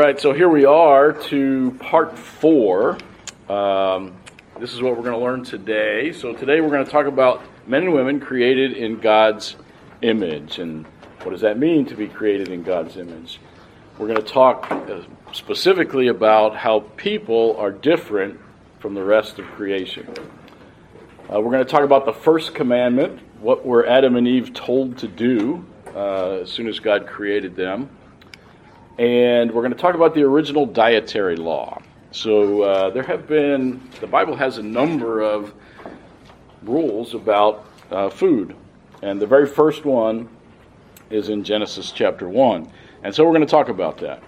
right, so here we are to part four. Um, this is what we're going to learn today. So, today we're going to talk about men and women created in God's image. And what does that mean to be created in God's image? We're going to talk uh, specifically about how people are different from the rest of creation. Uh, we're going to talk about the first commandment, what were Adam and Eve told to do uh, as soon as God created them and we're going to talk about the original dietary law. So uh, there have been, the Bible has a number of rules about uh, food. And the very first one is in Genesis chapter 1. And so we're going to talk about that.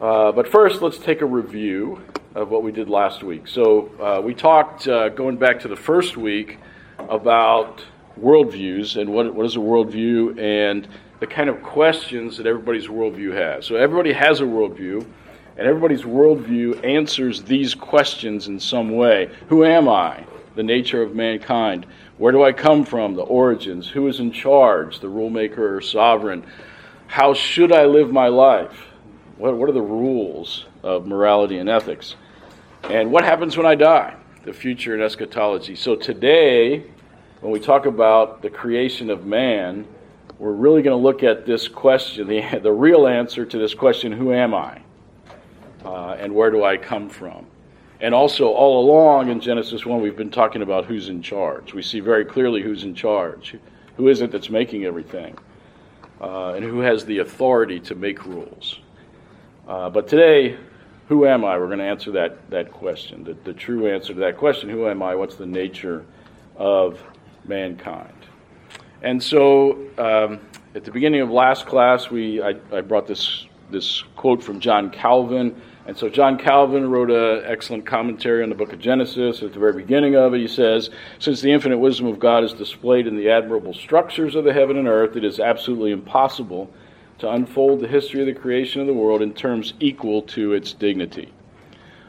Uh, but first, let's take a review of what we did last week. So uh, we talked, uh, going back to the first week, about worldviews and what, what is a worldview and the kind of questions that everybody's worldview has. So everybody has a worldview, and everybody's worldview answers these questions in some way. Who am I? The nature of mankind. Where do I come from? The origins. Who is in charge? The rulemaker or sovereign. How should I live my life? What, what are the rules of morality and ethics? And what happens when I die? The future and eschatology. So today, when we talk about the creation of man, we're really going to look at this question, the, the real answer to this question who am I? Uh, and where do I come from? And also, all along in Genesis 1, we've been talking about who's in charge. We see very clearly who's in charge. Who is it that's making everything? Uh, and who has the authority to make rules? Uh, but today, who am I? We're going to answer that, that question. The, the true answer to that question who am I? What's the nature of mankind? And so um, at the beginning of last class, we I, I, brought this this quote from John Calvin. And so John Calvin wrote an excellent commentary on the book of Genesis. At the very beginning of it, he says, Since the infinite wisdom of God is displayed in the admirable structures of the heaven and earth, it is absolutely impossible to unfold the history of the creation of the world in terms equal to its dignity.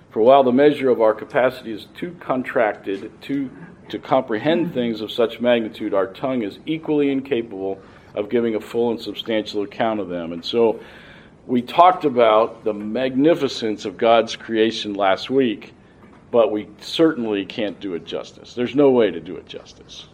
For while the measure of our capacity is too contracted, too to comprehend things of such magnitude, our tongue is equally incapable of giving a full and substantial account of them. And so we talked about the magnificence of God's creation last week, but we certainly can't do it justice. There's no way to do it justice.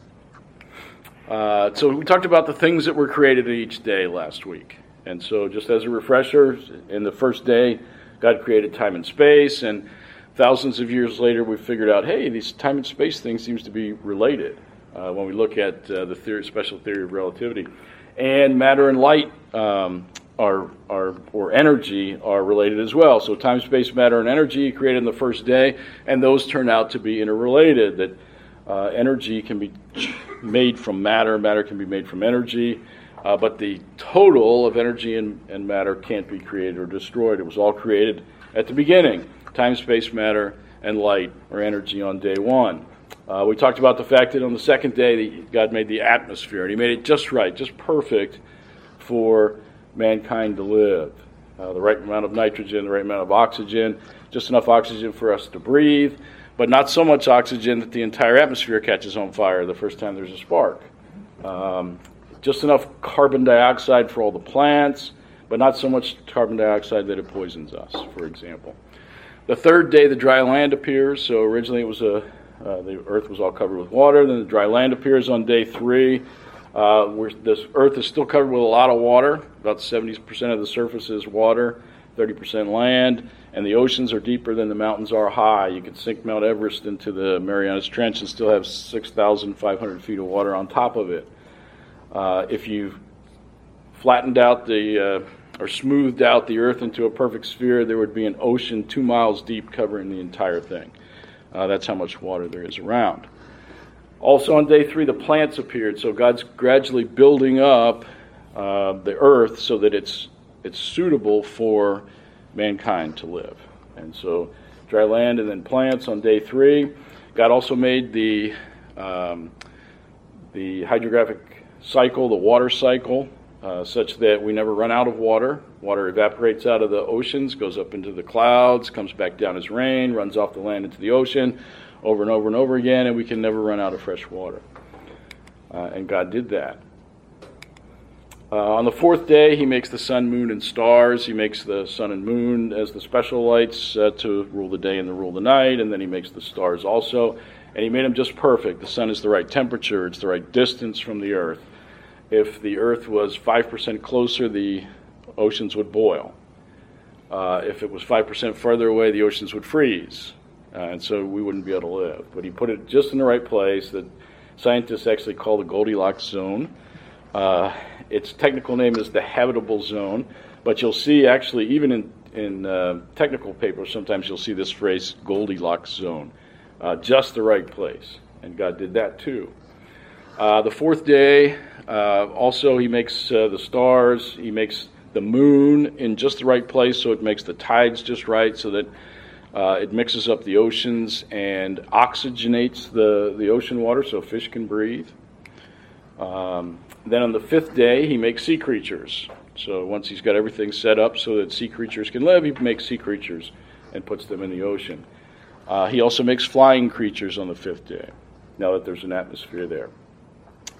Uh, so we talked about the things that were created each day last week. And so, just as a refresher, in the first day, God created time and space, and thousands of years later, we figured out, hey, these time and space things seems to be related uh, when we look at uh, the theory, special theory of relativity, and matter and light um, are, are or energy are related as well. So time, space, matter, and energy created in the first day, and those turn out to be interrelated. That uh, energy can be made from matter, matter can be made from energy. Uh, but the total of energy and, and matter can't be created or destroyed. It was all created at the beginning time, space, matter, and light or energy on day one. Uh, we talked about the fact that on the second day, God made the atmosphere, and He made it just right, just perfect for mankind to live. Uh, the right amount of nitrogen, the right amount of oxygen, just enough oxygen for us to breathe, but not so much oxygen that the entire atmosphere catches on fire the first time there's a spark. Um, just enough carbon dioxide for all the plants, but not so much carbon dioxide that it poisons us, for example. The third day, the dry land appears. So originally, it was a uh, the earth was all covered with water. Then the dry land appears on day three. Uh, where this earth is still covered with a lot of water. About 70% of the surface is water, 30% land, and the oceans are deeper than the mountains are high. You could sink Mount Everest into the Marianas Trench and still have 6,500 feet of water on top of it. Uh, if you flattened out the uh, or smoothed out the earth into a perfect sphere, there would be an ocean two miles deep covering the entire thing. Uh, that's how much water there is around. Also, on day three, the plants appeared. So God's gradually building up uh, the earth so that it's it's suitable for mankind to live. And so, dry land and then plants on day three. God also made the um, the hydrographic cycle, the water cycle, uh, such that we never run out of water. Water evaporates out of the oceans, goes up into the clouds, comes back down as rain, runs off the land into the ocean over and over and over again, and we can never run out of fresh water. Uh, and God did that. Uh, on the fourth day, he makes the sun, moon, and stars. He makes the sun and moon as the special lights uh, to rule the day and to rule the night, and then he makes the stars also. And he made them just perfect. The sun is the right temperature, it's the right distance from the earth. If the earth was 5% closer, the oceans would boil. Uh, if it was 5% further away, the oceans would freeze. Uh, and so we wouldn't be able to live. But he put it just in the right place that scientists actually call the Goldilocks zone. Uh, its technical name is the habitable zone, but you'll see actually, even in, in uh, technical papers, sometimes you'll see this phrase Goldilocks zone. Uh, just the right place. And God did that too. Uh, the fourth day, uh, also, he makes the stars, he makes the moon in just the right place so it makes the tides just right so that uh, it mixes up the oceans and oxygenates the, the ocean water so fish can breathe. Um, then on the fifth day, he makes sea creatures. So once he's got everything set up so that sea creatures can live, he makes sea creatures and puts them in the ocean. Uh, he also makes flying creatures on the fifth day, now that there's an atmosphere there.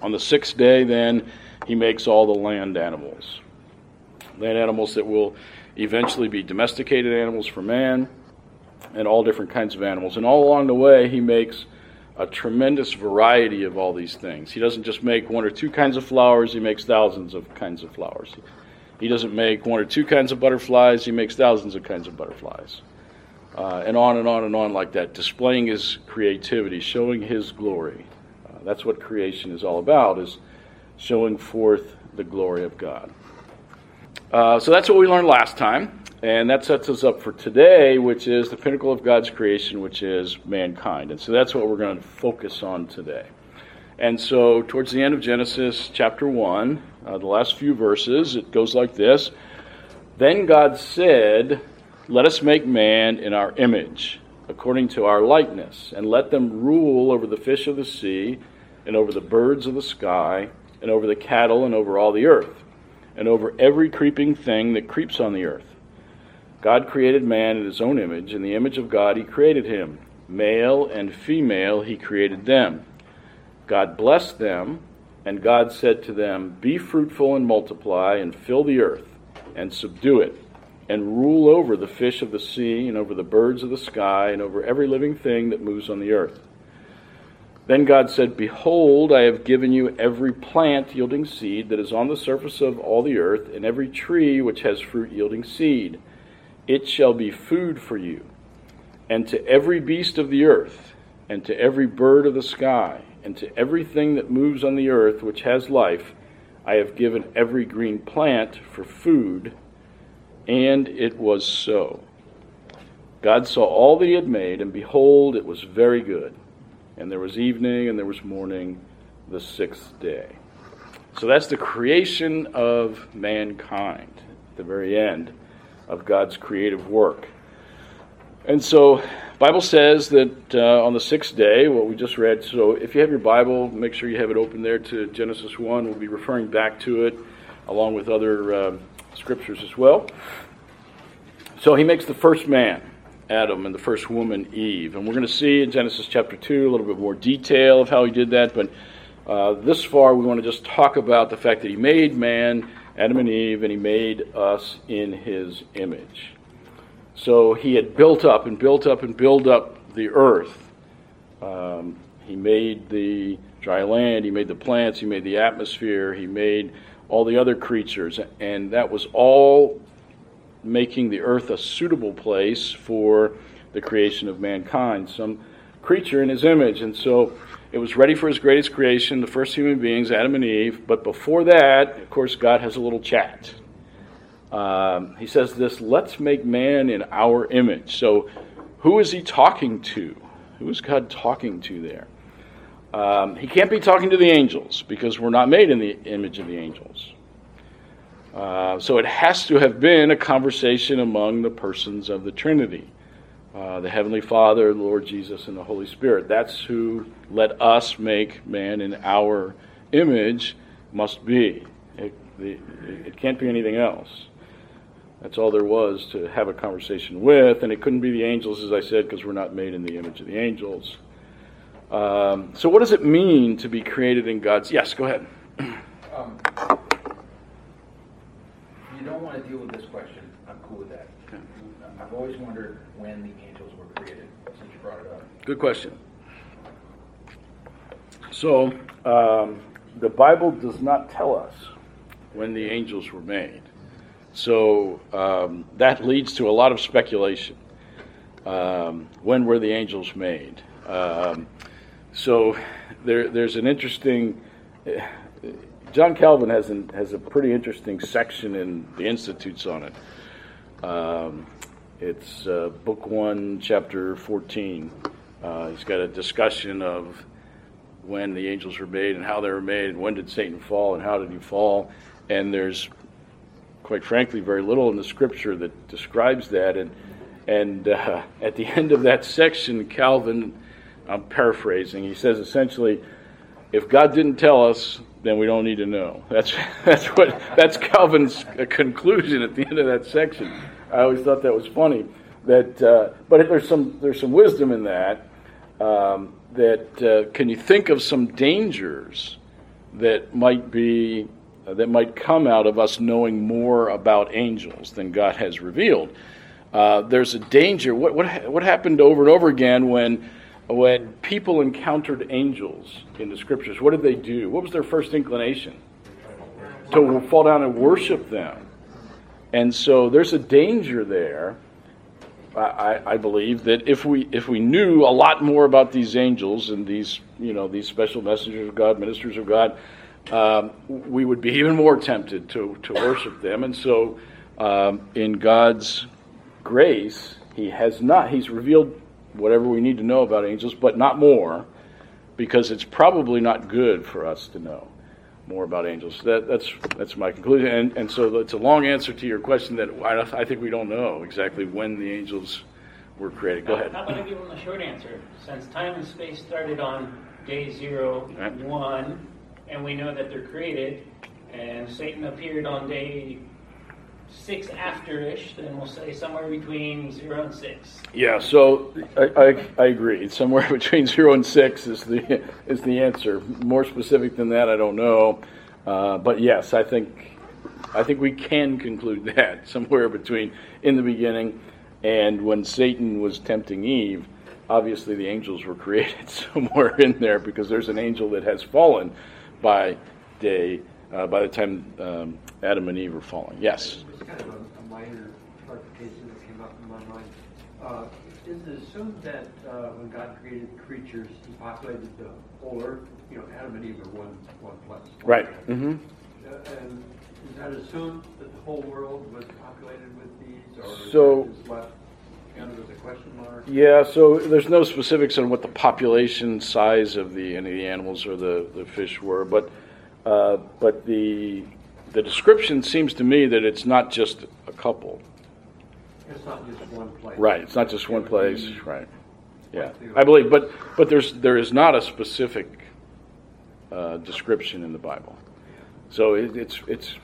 On the sixth day, then, he makes all the land animals land animals that will eventually be domesticated animals for man, and all different kinds of animals. And all along the way, he makes a tremendous variety of all these things. He doesn't just make one or two kinds of flowers, he makes thousands of kinds of flowers. He doesn't make one or two kinds of butterflies, he makes thousands of kinds of butterflies. Uh, and on and on and on like that, displaying his creativity, showing his glory. That's what creation is all about, is showing forth the glory of God. Uh, so that's what we learned last time, and that sets us up for today, which is the pinnacle of God's creation, which is mankind. And so that's what we're going to focus on today. And so, towards the end of Genesis chapter 1, uh, the last few verses, it goes like this Then God said, Let us make man in our image, according to our likeness, and let them rule over the fish of the sea, and over the birds of the sky, and over the cattle, and over all the earth and over every creeping thing that creeps on the earth. God created man in his own image. In the image of God, he created him. Male and female, he created them. God blessed them, and God said to them, Be fruitful and multiply, and fill the earth, and subdue it, and rule over the fish of the sea, and over the birds of the sky, and over every living thing that moves on the earth. Then God said, Behold, I have given you every plant yielding seed that is on the surface of all the earth, and every tree which has fruit yielding seed. It shall be food for you. And to every beast of the earth, and to every bird of the sky, and to everything that moves on the earth which has life, I have given every green plant for food. And it was so. God saw all that he had made, and behold, it was very good. And there was evening and there was morning the sixth day. So that's the creation of mankind, the very end of God's creative work. And so, Bible says that uh, on the sixth day, what we just read. So, if you have your Bible, make sure you have it open there to Genesis one. We'll be referring back to it, along with other uh, scriptures as well. So, He makes the first man. Adam and the first woman, Eve. And we're going to see in Genesis chapter 2 a little bit more detail of how he did that. But uh, this far, we want to just talk about the fact that he made man, Adam and Eve, and he made us in his image. So he had built up and built up and built up the earth. Um, he made the dry land, he made the plants, he made the atmosphere, he made all the other creatures. And that was all making the earth a suitable place for the creation of mankind, some creature in his image. And so it was ready for his greatest creation, the first human beings, Adam and Eve. But before that, of course, God has a little chat. Um, he says this let's make man in our image. So who is he talking to? Who is God talking to there? Um, he can't be talking to the angels because we're not made in the image of the angels. Uh, so it has to have been a conversation among the persons of the Trinity uh, the Heavenly Father, the Lord Jesus, and the Holy Spirit. That's who let us make man in our image, must be. It, the, it can't be anything else. That's all there was to have a conversation with, and it couldn't be the angels, as I said, because we're not made in the image of the angels. Um, so, what does it mean to be created in God's? Yes, go ahead. Um, I've always wondered when the angels were created, since you brought it up. Good question. So, um, the Bible does not tell us when the angels were made. So, um, that leads to a lot of speculation. Um, when were the angels made? Um, so, there, there's an interesting. John Calvin has, an, has a pretty interesting section in the Institutes on it. Um, it's uh, book one, chapter 14. Uh, he's got a discussion of when the angels were made and how they were made and when did Satan fall and how did he fall. And there's, quite frankly, very little in the scripture that describes that. And, and uh, at the end of that section, Calvin, I'm paraphrasing, he says essentially, if God didn't tell us, then we don't need to know. That's, that's, what, that's Calvin's conclusion at the end of that section. I always thought that was funny. That, uh, but there's some, there's some wisdom in that um, that uh, can you think of some dangers that might be uh, that might come out of us knowing more about angels than God has revealed? Uh, there's a danger. What, what, what happened over and over again when when people encountered angels in the scriptures? What did they do? What was their first inclination? To fall down and worship them. And so there's a danger there I, I, believe that if we if we knew a lot more about these angels and these you know these special messengers of God, ministers of God, um, we would be even more tempted to to worship them. And so, um, in God's grace, He has not He's revealed whatever we need to know about angels, but not more, because it's probably not good for us to know more about angels. That, that's that's my conclusion. And, and so it's a long answer to your question that I, I think we don't know exactly when the angels were created. Go ahead. How about I give them a short answer? Since time and space started on day zero, right. one, and we know that they're created, and Satan appeared on day six after-ish, then we'll say somewhere between zero and six. Yeah, so I, I, I, agree. Somewhere between zero and six is the is the answer. More specific than that, I don't know. Uh, but yes, I think I think we can conclude that somewhere between in the beginning and when Satan was tempting Eve. Obviously, the angels were created somewhere in there because there's an angel that has fallen by day uh, by the time um, Adam and Eve are falling. Yes kind of a, a minor clarification that came up in my mind. Uh, is it assumed that uh, when God created creatures, He populated the whole earth? You know, Adam and Eve are one one place. Right. Mm-hmm. Uh, and is that assumed that the whole world was populated with these, or so? Is left kind of a question mark? Yeah. So there's no specifics on what the population size of the any of the animals or the the fish were, but uh, but the the description seems to me that it's not just a couple. It's not just one place. Right. It's not just one place. Right. Yeah, I believe, but but there's there is not a specific uh, description in the Bible. So it, it's it's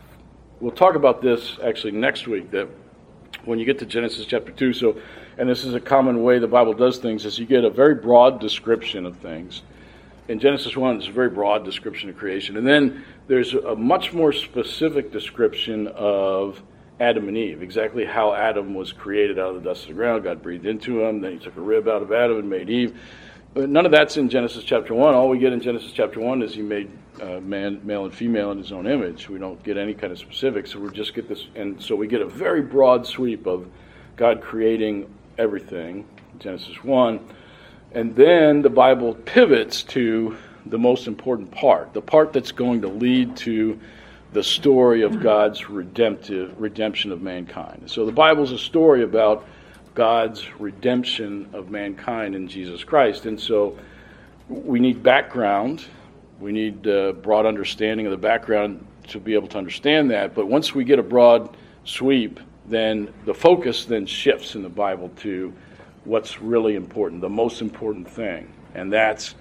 we'll talk about this actually next week. That when you get to Genesis chapter two, so and this is a common way the Bible does things, is you get a very broad description of things in Genesis 1, it's a very broad description of creation. And then there's a much more specific description of Adam and Eve, exactly how Adam was created out of the dust of the ground. God breathed into him, then he took a rib out of Adam and made Eve. But none of that's in Genesis chapter 1. All we get in Genesis chapter 1 is he made uh, man, male and female in his own image. We don't get any kind of specifics, so we just get this. And so we get a very broad sweep of God creating everything, Genesis 1 and then the Bible pivots to the most important part, the part that's going to lead to the story of God's redemptive redemption of mankind. So the Bible is a story about God's redemption of mankind in Jesus Christ. And so we need background. We need a broad understanding of the background to be able to understand that. But once we get a broad sweep, then the focus then shifts in the Bible to what's really important, the most important thing, and that's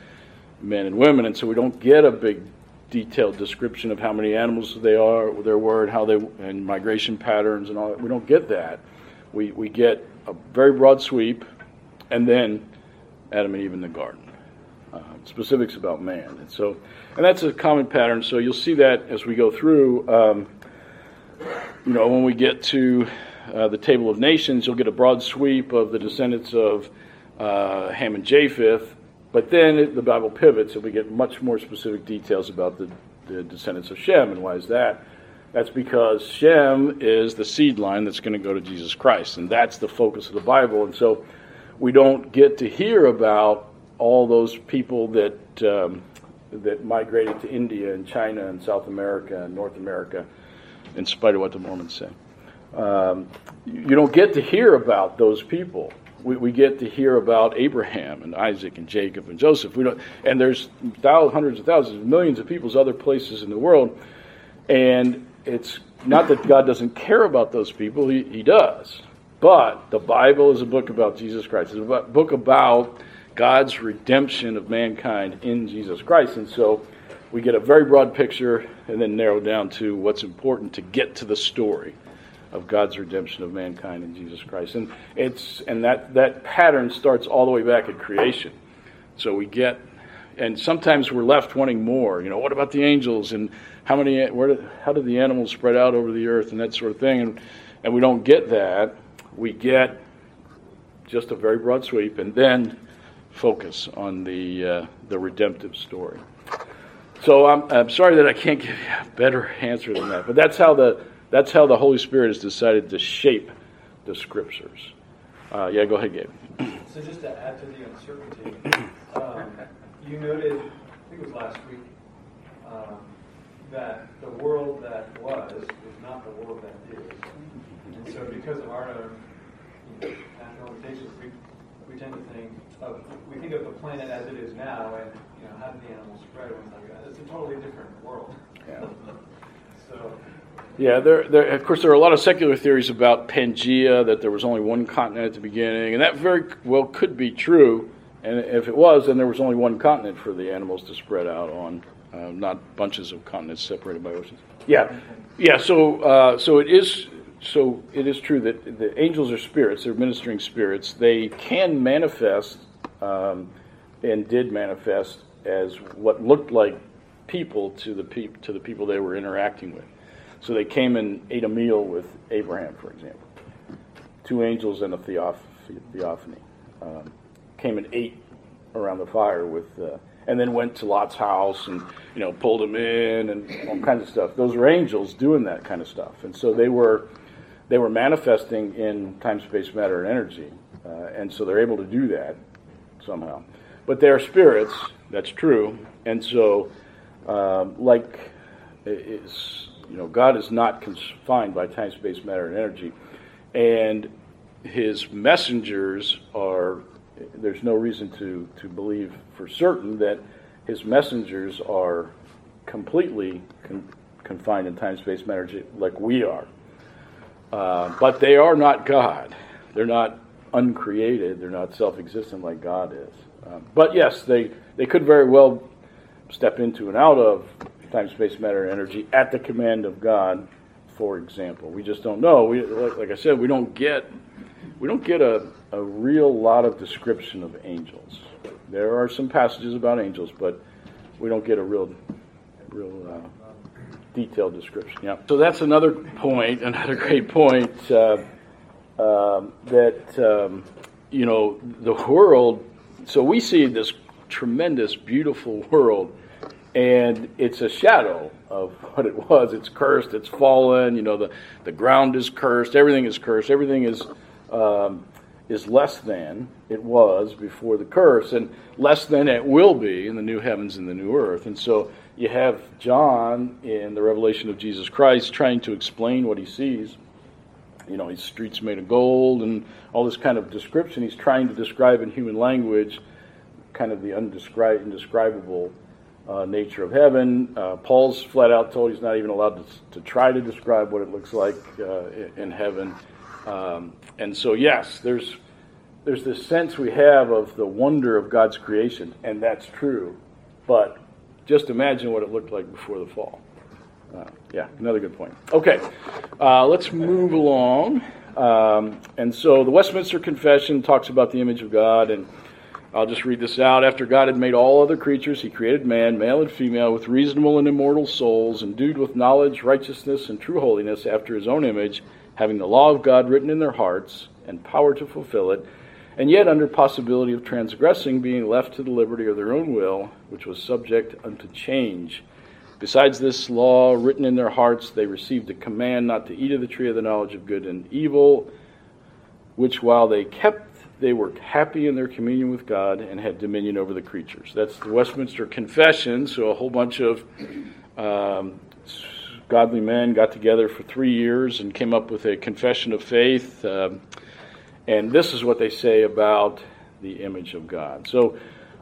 men and women. And so we don't get a big detailed description of how many animals they are, there were, and how they and migration patterns and all that. We don't get that. We we get a very broad sweep, and then Adam and Eve in the garden. Uh, specifics about man, and so and that's a common pattern. So you'll see that as we go through. Um, you know, when we get to uh, the table of nations, you'll get a broad sweep of the descendants of uh, Ham and Japheth. But then it, the Bible pivots and we get much more specific details about the, the descendants of Shem. And why is that? That's because Shem is the seed line that's going to go to Jesus Christ. And that's the focus of the Bible. And so we don't get to hear about all those people that, um, that migrated to India and China and South America and North America, in spite of what the Mormons say. Um, you don't get to hear about those people we, we get to hear about Abraham and Isaac and Jacob and Joseph. We don't, and there's thousands, hundreds of thousands, millions of people's other places in the world, and it's not that God doesn't care about those people; He, he does. But the Bible is a book about Jesus Christ. It's a book about God's redemption of mankind in Jesus Christ, and so we get a very broad picture and then narrow down to what's important to get to the story of God's redemption of mankind in Jesus Christ. And it's and that that pattern starts all the way back at creation. So we get and sometimes we're left wanting more. You know, what about the angels and how many where how did the animals spread out over the earth and that sort of thing and and we don't get that. We get just a very broad sweep and then focus on the uh, the redemptive story. So I'm, I'm sorry that I can't give you a better answer than that, but that's how the that's how the Holy Spirit has decided to shape the scriptures. Uh, yeah, go ahead, Gabe. So just to add to the uncertainty, um, you noted, I think it was last week, um, that the world that was is not the world that is. And so because of our own you know, natural limitations, we, we tend to think of, we think of the planet as it is now, and you know, how did the animals spread? And like, it's a totally different world. Yeah. so yeah, there, there, of course, there are a lot of secular theories about Pangea, that there was only one continent at the beginning, and that very well could be true. And if it was, then there was only one continent for the animals to spread out on, uh, not bunches of continents separated by oceans. Yeah, yeah. So, uh, so it is. So it is true that the angels are spirits; they're ministering spirits. They can manifest, um, and did manifest as what looked like people to the pe- to the people they were interacting with. So they came and ate a meal with Abraham, for example. Two angels and a theophany. Um, came and ate around the fire with, uh, and then went to Lot's house and you know pulled him in and all kinds of stuff. Those were angels doing that kind of stuff, and so they were they were manifesting in time, space, matter, and energy, uh, and so they're able to do that somehow. But they are spirits. That's true, and so um, like it's you know, God is not confined by time, space, matter, and energy. And his messengers are, there's no reason to, to believe for certain that his messengers are completely con- confined in time, space, matter, energy like we are. Uh, but they are not God. They're not uncreated. They're not self existent like God is. Um, but yes, they, they could very well step into and out of time, space, matter, energy at the command of God, for example. We just don't know. We, like, like I said, we don't get we don't get a, a real lot of description of angels. There are some passages about angels, but we don't get a real real uh, detailed description. Yeah. So that's another point, another great point uh, um, that um, you know the world. So we see this tremendous, beautiful world and it's a shadow of what it was. It's cursed. It's fallen. You know, the, the ground is cursed. Everything is cursed. Everything is um, is less than it was before the curse, and less than it will be in the new heavens and the new earth. And so you have John in the revelation of Jesus Christ trying to explain what he sees. You know, his streets made of gold and all this kind of description. He's trying to describe in human language kind of the undescribable, indescribable uh, nature of heaven. Uh, Paul's flat out told he's not even allowed to, to try to describe what it looks like uh, in heaven. Um, and so, yes, there's there's this sense we have of the wonder of God's creation, and that's true. But just imagine what it looked like before the fall. Uh, yeah, another good point. Okay, uh, let's move along. Um, and so the Westminster Confession talks about the image of God and I'll just read this out. After God had made all other creatures, he created man, male and female, with reasonable and immortal souls, endued with knowledge, righteousness, and true holiness after his own image, having the law of God written in their hearts and power to fulfill it, and yet under possibility of transgressing, being left to the liberty of their own will, which was subject unto change. Besides this law written in their hearts, they received a command not to eat of the tree of the knowledge of good and evil, which while they kept, they were happy in their communion with God and had dominion over the creatures. That's the Westminster Confession, so a whole bunch of um, godly men got together for three years and came up with a confession of faith. Um, and this is what they say about the image of God. So,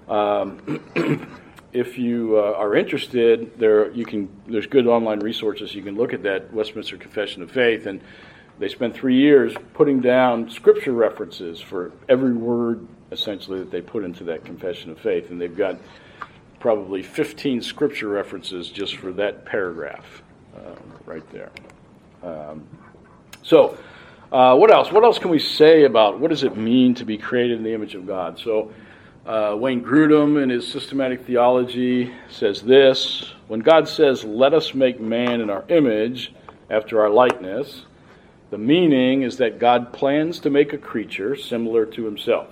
um, if you uh, are interested, there you can. There's good online resources. You can look at that Westminster Confession of Faith, and they spent three years putting down scripture references for every word essentially that they put into that confession of faith, and they've got probably 15 scripture references just for that paragraph uh, right there. Um, so, uh, what else? What else can we say about what does it mean to be created in the image of God? So, uh, Wayne Grudem, in his systematic theology, says this When God says, Let us make man in our image, after our likeness, the meaning is that God plans to make a creature similar to himself.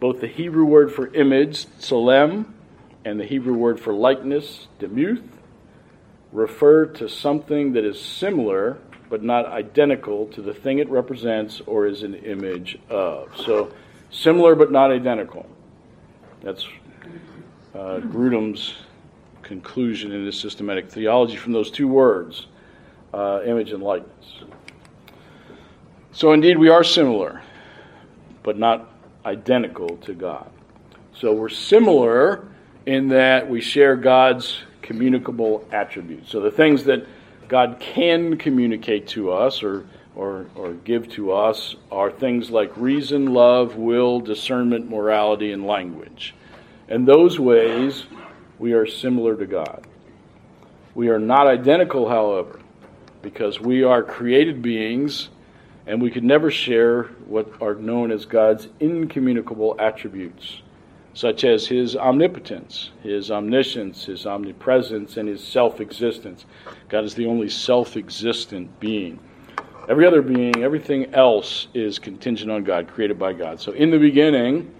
Both the Hebrew word for image, tselem, and the Hebrew word for likeness, demuth, refer to something that is similar but not identical to the thing it represents or is an image of. So, similar but not identical. That's uh, Grudem's conclusion in his systematic theology from those two words uh, image and likeness. So, indeed, we are similar, but not identical to God. So, we're similar in that we share God's communicable attributes. So, the things that God can communicate to us or, or, or give to us are things like reason, love, will, discernment, morality, and language. In those ways, we are similar to God. We are not identical, however, because we are created beings and we could never share what are known as God's incommunicable attributes such as his omnipotence, his omniscience, his omnipresence, and his self existence. God is the only self existent being. Every other being, everything else is contingent on God, created by God. So in the beginning,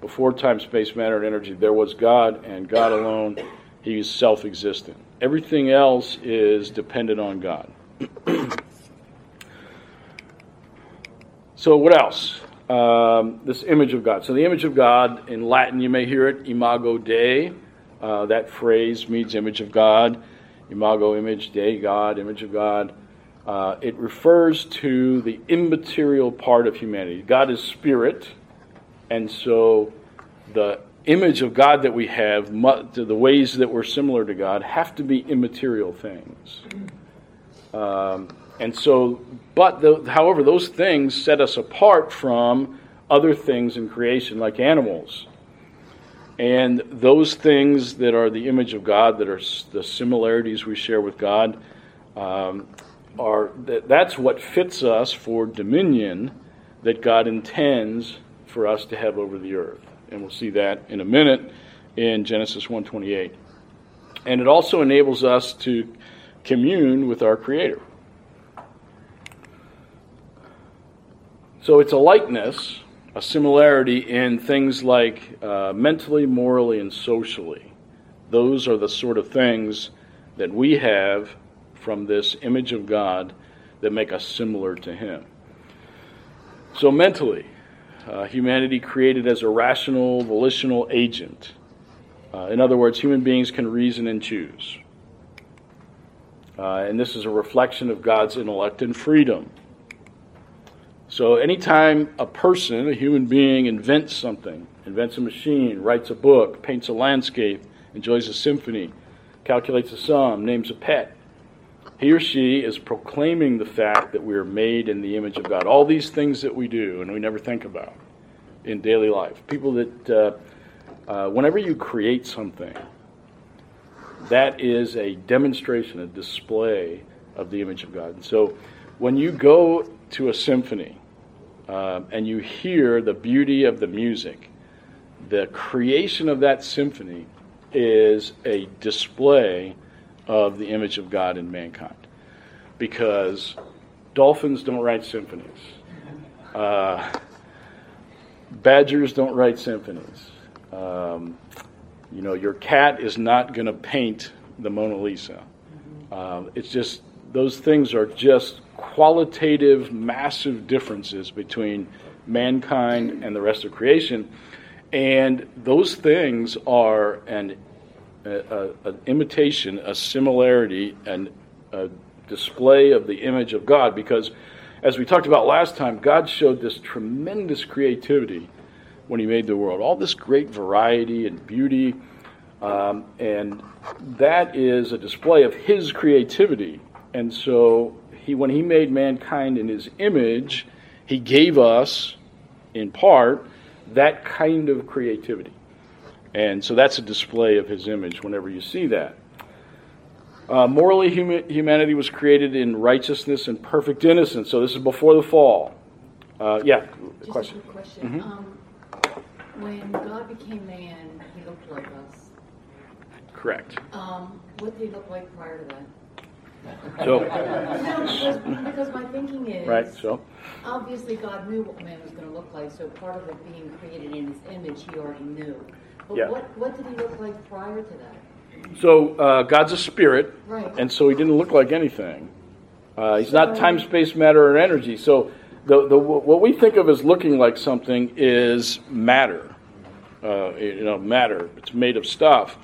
before time, space, matter, and energy, there was God, and God alone. He is self existent. Everything else is dependent on God. so, what else? um, this image of God. So, the image of God, in Latin, you may hear it, imago Dei. Uh, that phrase means image of God. Imago, image, Dei, God, image of God. Uh, it refers to the immaterial part of humanity. God is spirit, and so the image of God that we have, the ways that we're similar to God, have to be immaterial things. Um, and so, but the, however, those things set us apart from other things in creation, like animals. And those things that are the image of God, that are the similarities we share with God, um, are that, that's what fits us for dominion that God intends for us to have over the earth. And we'll see that in a minute in Genesis 1:28. And it also enables us to commune with our Creator. So it's a likeness, a similarity in things like uh, mentally, morally, and socially. Those are the sort of things that we have from this image of God that make us similar to Him. So, mentally, uh, humanity created as a rational, volitional agent. Uh, in other words, human beings can reason and choose. Uh, and this is a reflection of God's intellect and freedom. So, anytime a person, a human being, invents something, invents a machine, writes a book, paints a landscape, enjoys a symphony, calculates a sum, names a pet, he or she is proclaiming the fact that we are made in the image of God. All these things that we do and we never think about in daily life. People that, uh, uh, whenever you create something, that is a demonstration, a display of the image of God. And so when you go to a symphony, um, and you hear the beauty of the music, the creation of that symphony is a display of the image of God in mankind. Because dolphins don't write symphonies. Uh, badgers don't write symphonies. Um, you know, your cat is not going to paint the Mona Lisa. Um, it's just, those things are just qualitative, massive differences between mankind and the rest of creation. And those things are an, a, an imitation, a similarity, and a display of the image of God because, as we talked about last time, God showed this tremendous creativity when He made the world. All this great variety and beauty. Um, and that is a display of His creativity. And so, he, when He made mankind in His image, He gave us, in part, that kind of creativity. And so that's a display of his image whenever you see that. Uh, morally, hum- humanity was created in righteousness and perfect innocence. So this is before the fall. Uh, yeah, Just question. question. Mhm. Um, when God became man, he looked like us. Correct. Um, what did he look like prior to that? So, because, because my thinking is, right, so. obviously God knew what man was going to look like, so part of it being created in his image, he already knew. But Yeah. what, what did he look like prior to that? So uh, God's a spirit, Right. and so he didn't look like anything. Uh, he's not time, space, matter, or energy. So the, the what we think of as looking like something is matter. Uh, you know, matter. It's made of stuff,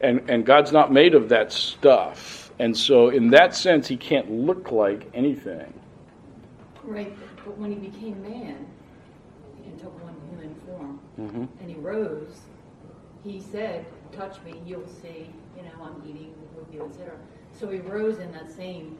and and God's not made of that stuff. And so, in that sense, he can't look like anything. Right, but when he became man and took one human form, Mhm. and he rose, he said, "Touch me, you'll see. You know, I'm eating with you, etc." So he rose in that same.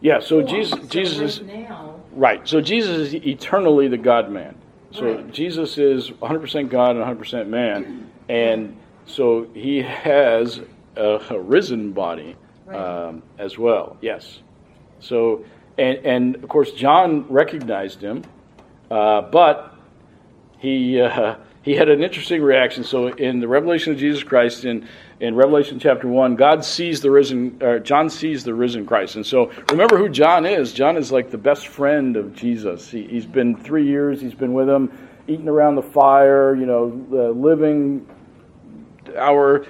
Yeah. So form. Jesus, So Jesus is now. Right. So Jesus is eternally the God man. So Right. Jesus is 100% God and 100% man. And so he has a, a risen body Right. um, as well. Yes. So, and, and of course, John recognized him, uh, but he, uh, he had an interesting reaction. So in the revelation of Jesus Christ, in, in Revelation chapter 1, God sees the risen, or John sees the risen Christ. And so remember who John is. John is like the best friend of Jesus. He, he's been three years, he's been with him, eating around the fire, you know, uh, living our,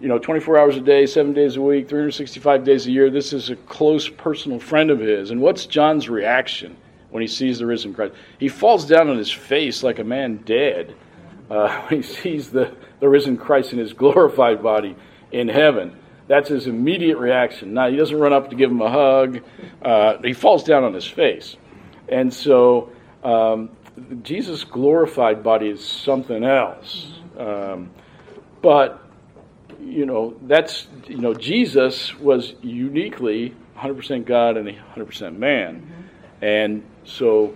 you know, 24 hours a day, seven days a week, 365 days a year. This is a close personal friend of his. And what's John's reaction when he sees the risen Christ? He falls down on his face like a man dead uh, when he sees the, the risen Christ in his glorified body in heaven. That's his immediate reaction. Now, he doesn't run up to give him a hug, uh, he falls down on his face. And so, um, Jesus' glorified body is something else. Um, but, you know, that's, you know, Jesus was uniquely 100% God and 100% man. And so,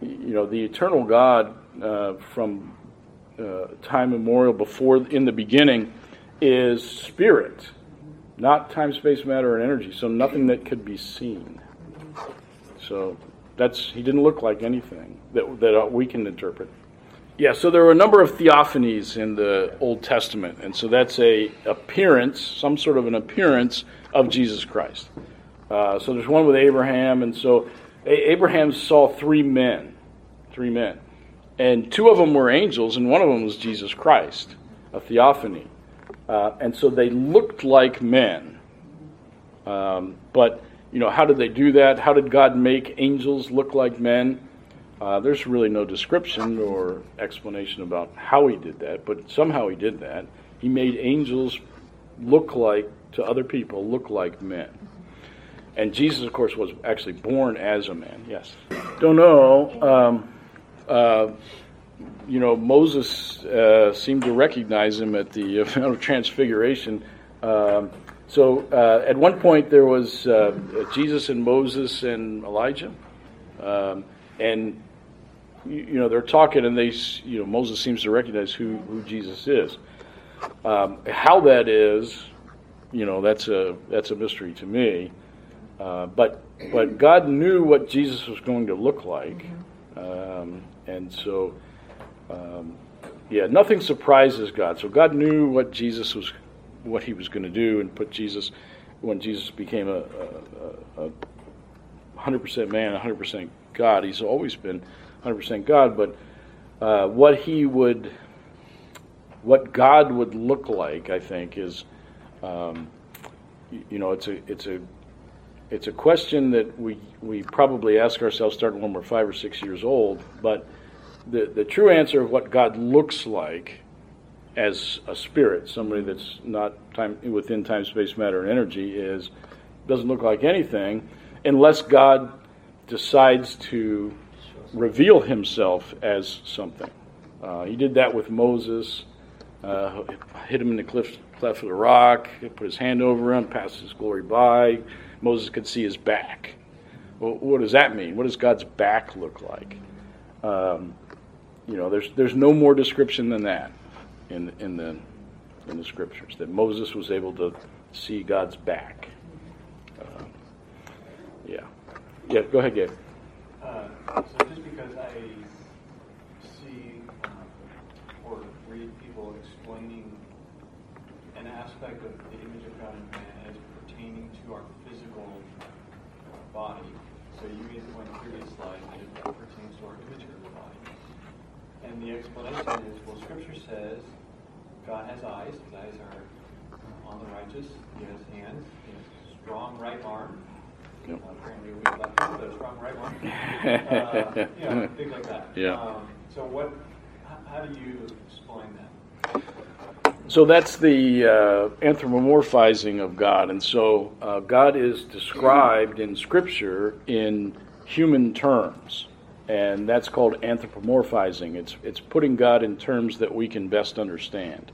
you know, the eternal God uh, from uh, time immemorial before in the beginning is spirit, not time, space, matter, and energy. So nothing that could be seen. So that's he didn't look like anything that that we can interpret. Yeah, so there were a number of theophanies in the Old Testament, and so that's a appearance, some sort of an appearance of Jesus Christ. Uh, so there's one with Abraham, and so Abraham saw three men, three men, and two of them were angels, and one of them was Jesus Christ, a theophany, uh, and so they looked like men. Um, but you know, how did they do that? How did God make angels look like men? Uh, there's really no description or explanation about how he did that, but somehow he did that. He made angels look like, to other people, look like men. And Jesus, of course, was actually born as a man. Yes. Don't know. Um, uh, you know, Moses uh, seemed to recognize him at the Mount of Transfiguration. Um, so uh, at one point there was uh, Jesus and Moses and Elijah, um, and you, know they're talking, and they you know Moses seems to recognize who who Jesus is. Um, how that is, you know, that's a that's a mystery to me. Uh, but but God knew what Jesus was going to look like, um, and so um, yeah, nothing surprises God. So God knew what Jesus was, what He was going to do, and put Jesus when Jesus became a, a, a 100% man, 100% God. He's always been 100% God, but uh, what he would, what God would look like, I think, is, um, you know, it's a, it's a, it's a question that we we probably ask ourselves starting when we're five or six years old, but the the true answer of what God looks like as a spirit, somebody that's not time within time, space, matter, and energy, is doesn't look like anything unless God decides to reveal Himself as something. Uh, he did that with Moses. Uh, hit him in the cliff, cleft of the rock. Put his hand over him, passed his glory by. Moses could see his back. Well, what does that mean? What does God's back look like? Um, you know, there's there's no more description than that in in the in the scriptures that Moses was able to see God's back. Uh, yeah, yeah. Go ahead, Gabe. Uh, so just because I see um, or read people explaining an aspect of the image of God in man as pertaining to our physical body, so you the point previous slide that it pertains to our immaterial body. And the explanation is, well, Scripture says God has eyes. His eyes are on the righteous. He has hands. He has strong right arm. Yep. Uh, apparently, we left him with a strong right one. uh, you know, things like that. Yeah. Um, so, what? How, how do you explain that? So that's the uh, anthropomorphizing of God. And so uh, God is described in Scripture in human terms. And that's called anthropomorphizing. It's, it's putting God in terms that we can best understand,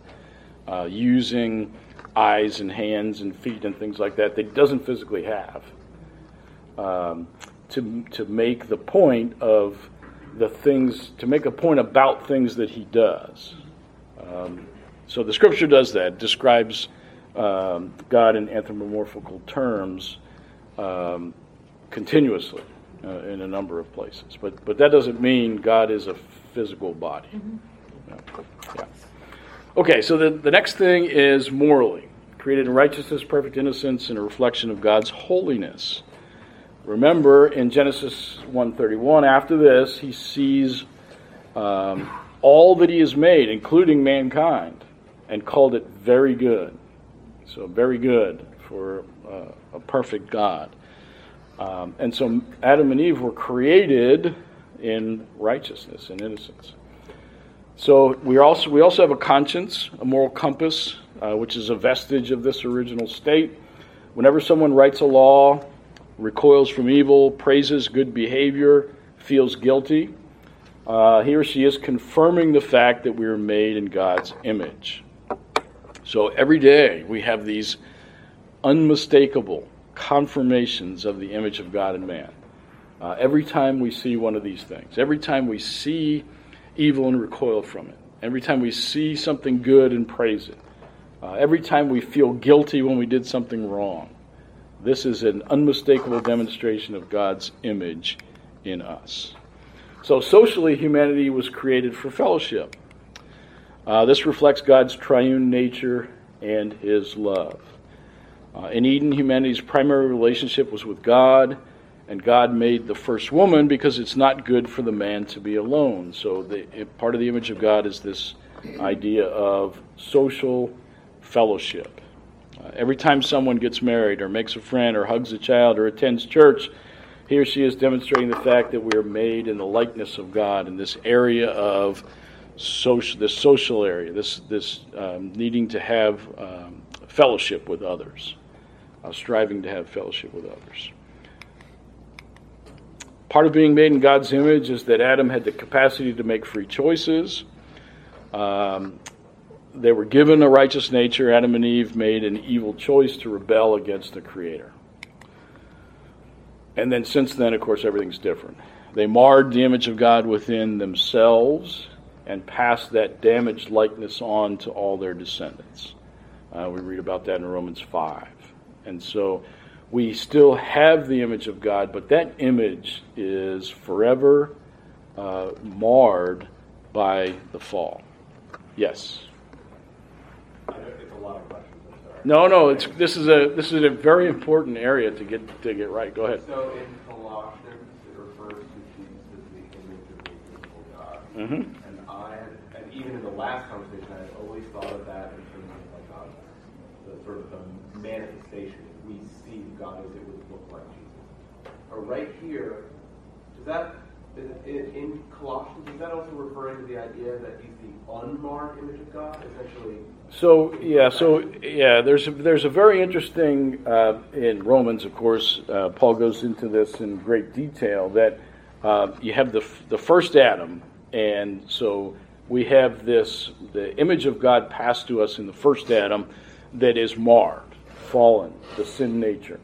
uh, using eyes and hands and feet and things like that that He doesn't physically have. Um, to, to make the point of the things, to make a point about things that He does. Um, so the scripture does that, describes um, God in anthropomorphical terms um, continuously uh, in a number of places. But, but that doesn't mean God is a physical body. No. Yeah. Okay, so the, the next thing is morally. Created in righteousness, perfect innocence, and a reflection of God's holiness. Remember in Genesis 1:31, after this, he sees um, all that he has made, including mankind, and called it very good. So, very good for uh, a perfect God. Um, and so, Adam and Eve were created in righteousness and innocence. So, we also we also have a conscience, a moral compass, uh, which is a vestige of this original state. Whenever someone writes a law, recoils from evil, praises good behavior, feels guilty, uh, he or she is confirming the fact that we are made in God's image. So every day we have these unmistakable confirmations of the image of God in man. Uh, every time we see one of these things, every time we see evil and recoil from it, every time we see something good and praise it, uh, every time we feel guilty when we did something wrong, this is an unmistakable demonstration of God's image in us. So, socially, humanity was created for fellowship. Uh, this reflects God's triune nature and his love. Uh, in Eden, humanity's primary relationship was with God, and God made the first woman because it's not good for the man to be alone. So, the, part of the image of God is this idea of social fellowship. Uh, every time someone gets married, or makes a friend, or hugs a child, or attends church, he or she is demonstrating the fact that we are made in the likeness of God in this area of social, this social area, this this um, needing to have um, fellowship with others, uh, striving to have fellowship with others. Part of being made in God's image is that Adam had the capacity to make free choices. Um, they were given a righteous nature. Adam and Eve made an evil choice to rebel against the Creator. And then, since then, of course, everything's different. They marred the image of God within themselves and passed that damaged likeness on to all their descendants. Uh, we read about that in Romans 5. And so we still have the image of God, but that image is forever uh, marred by the fall. Yes? I know it's a lot of questions, I'm sorry. No, no. It's this is a this is a very important area to get to get right. Go ahead. So in Colossians, it refers to Jesus as the image of the invisible God. hmm And I, and even in the last conversation, I had always thought of that in terms of like God, the sort of the manifestation. We see God as it would look like Jesus. But right here, does that in, in Colossians is that also referring to the idea that he's the unmarred image of God? Essentially, So yeah, so yeah, there's a, there's a very interesting uh, in Romans, of course. Uh, Paul goes into this in great detail that uh, you have the the first Adam, and so we have this the image of God passed to us in the first Adam that is marred, fallen, the sin nature,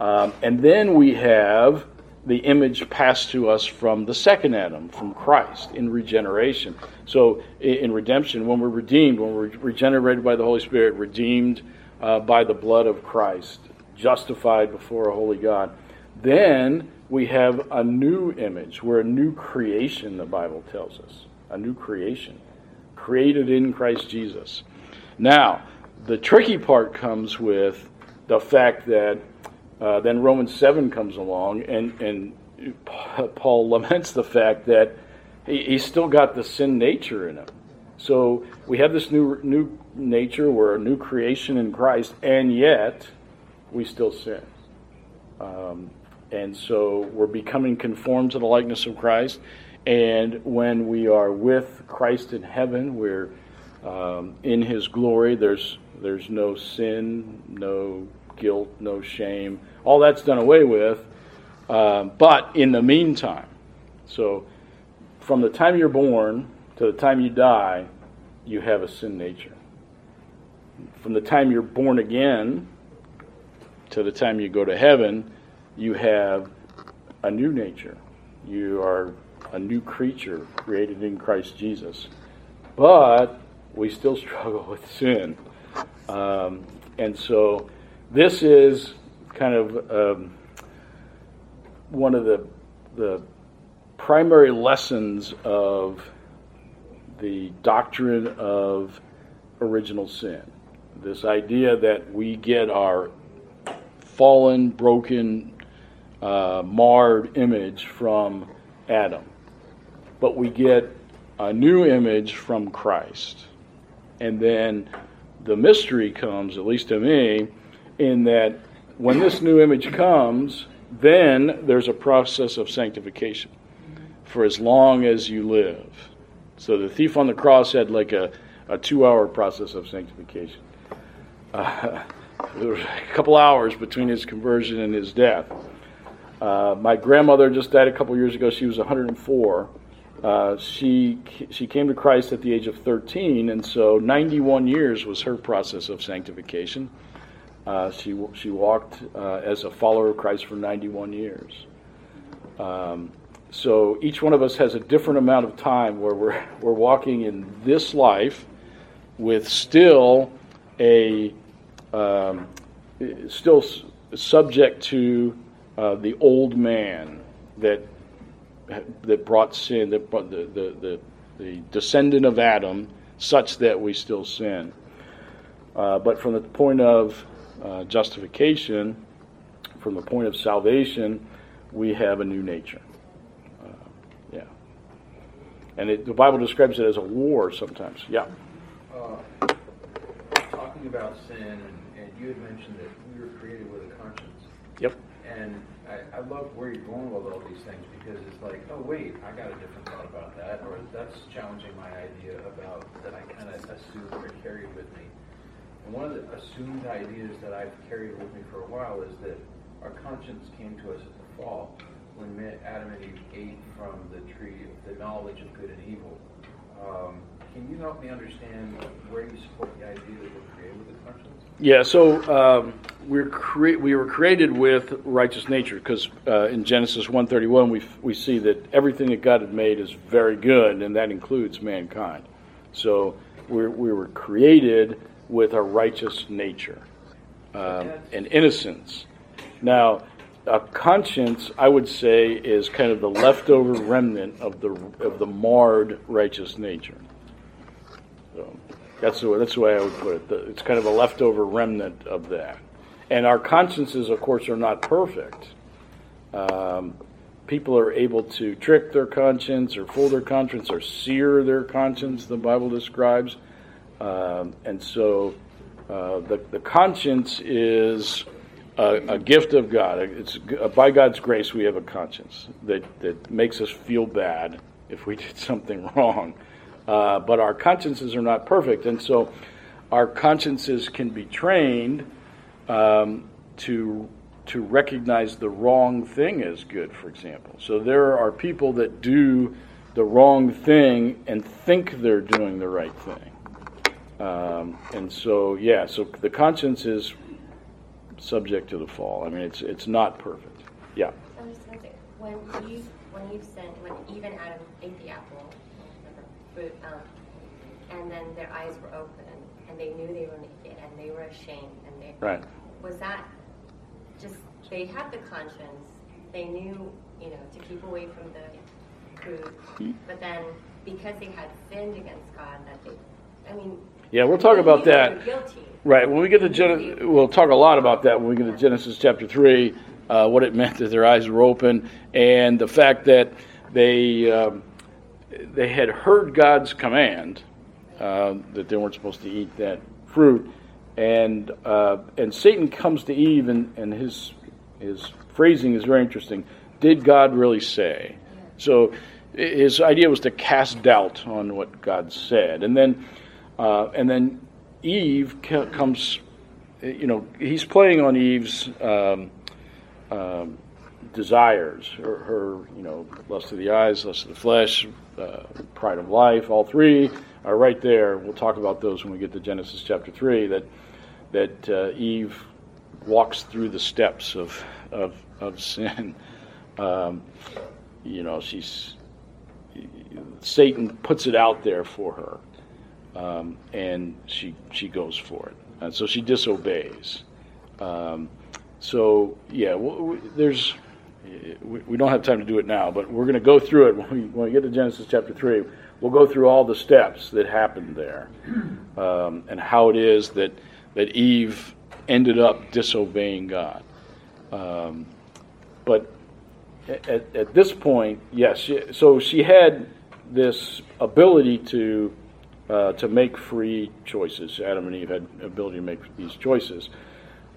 um, and then we have the image passed to us from the second Adam, from Christ, in regeneration. So, in redemption, when we're redeemed, when we're regenerated by the Holy Spirit, redeemed uh, by the blood of Christ, justified before a holy God, then we have a new image. We're a new creation, the Bible tells us. A new creation, created in Christ Jesus. Now, the tricky part comes with the fact that uh, then Romans 7 comes along, and, and Paul laments the fact that he, he's still got the sin nature in him. So we have this new, new nature, we're a new creation in Christ, and yet we still sin. Um, and so we're becoming conformed to the likeness of Christ. And when we are with Christ in heaven, we're um, in his glory. There's, there's no sin, no guilt, no shame. All that's done away with. Um, but in the meantime, so from the time you're born to the time you die, you have a sin nature. From the time you're born again to the time you go to heaven, you have a new nature. You are a new creature created in Christ Jesus. But we still struggle with sin. Um, and so this is kind of um, one of the, the primary lessons of the doctrine of original sin. This idea that we get our fallen, broken, uh, marred image from Adam, but we get a new image from Christ. And then the mystery comes, at least to me, in that when this new image comes, then there's a process of sanctification for as long as you live. So the thief on the cross had like a, a two hour process of sanctification. Uh, there was a couple hours between his conversion and his death. Uh, my grandmother just died a couple years ago. She was 104. Uh, she she came to Christ at the age of 13, and so 91 years was her process of sanctification. Uh, she she walked uh, as a follower of Christ for 91 years. Um, so each one of us has a different amount of time where we're we're walking in this life with still a um, still subject to uh, the old man that that brought sin, that brought the, the, the, the descendant of Adam, such that we still sin. Uh, but from the point of uh, justification, from the point of salvation, we have a new nature. Uh, yeah. And it, the Bible describes it as a war sometimes. Yeah. Uh, talking about sin, and, and you had mentioned that we were created with a conscience. Yep. And I, I love where you're going with all these things because it's like, oh wait, I got a different thought about that, or that's challenging my idea about that I kind of assumed or carried with me. One of the assumed ideas that I've carried with me for a while is that our conscience came to us at the fall when Adam and Eve ate from the tree of the knowledge of good and evil. Um, can you help me understand where you support the idea that we're created with a conscience? Yeah, so um, we're cre- we were created with righteous nature because uh, in Genesis 1:31 we we see that everything that God had made is very good, and that includes mankind. So we we were created with a righteous nature um, and innocence. Now, a conscience, I would say, is kind of the leftover remnant of the of the marred righteous nature. So, That's the, that's the way I would put it. It's kind of a leftover remnant of that. And our consciences, of course, are not perfect. Um, people are able to trick their conscience or fool their conscience or sear their conscience, the Bible describes. Um, and so uh, the, the conscience is a, a gift of God. It's uh, by God's grace we have a conscience that, that makes us feel bad if we did something wrong. Uh, but our consciences are not perfect, and so our consciences can be trained um, to to recognize the wrong thing as good. For example, so there are people that do the wrong thing and think they're doing the right thing, um, and so yeah, so the conscience is subject to the fall. I mean, it's it's not perfect. Yeah. I was going to say, when Eve, when Eve sinned, when even Adam ate the apple, fruit, um, and then their eyes were open, and they knew they were naked, and they were ashamed, and they Right. was that just they had the conscience, they knew, you know, to keep away from the fruit, but then because they had sinned against God, that they, I mean, Yeah, we'll talk about that. Right. When we get to Genesis, we'll talk a lot about that when we get to Genesis chapter three, uh, what it meant that their eyes were open, and the fact that they um, they had heard God's command uh, that they weren't supposed to eat that fruit, and uh, and Satan comes to Eve, and, and his his phrasing is very interesting. Did God really say? So his idea was to cast doubt on what God said, and then uh, and then Eve comes, you know, he's playing on Eve's um, um, desires, her, her, you know, lust of the eyes, lust of the flesh, uh, pride of life. All three are right there. We'll talk about those when we get to Genesis chapter three. That that uh, Eve walks through the steps of of, of sin. Um, you know, she's Satan puts it out there for her um, and she she goes for it. And so she disobeys. Um, so yeah, w- w- there's we, we don't have time to do it now, but we're going to go through it when we, when we get to Genesis chapter three. We'll go through all the steps that happened there um, and how it is that that Eve ended up disobeying God. Um, but at, at this point, yes, she, so she had this ability to uh, to make free choices. Adam and Eve had ability to make these choices.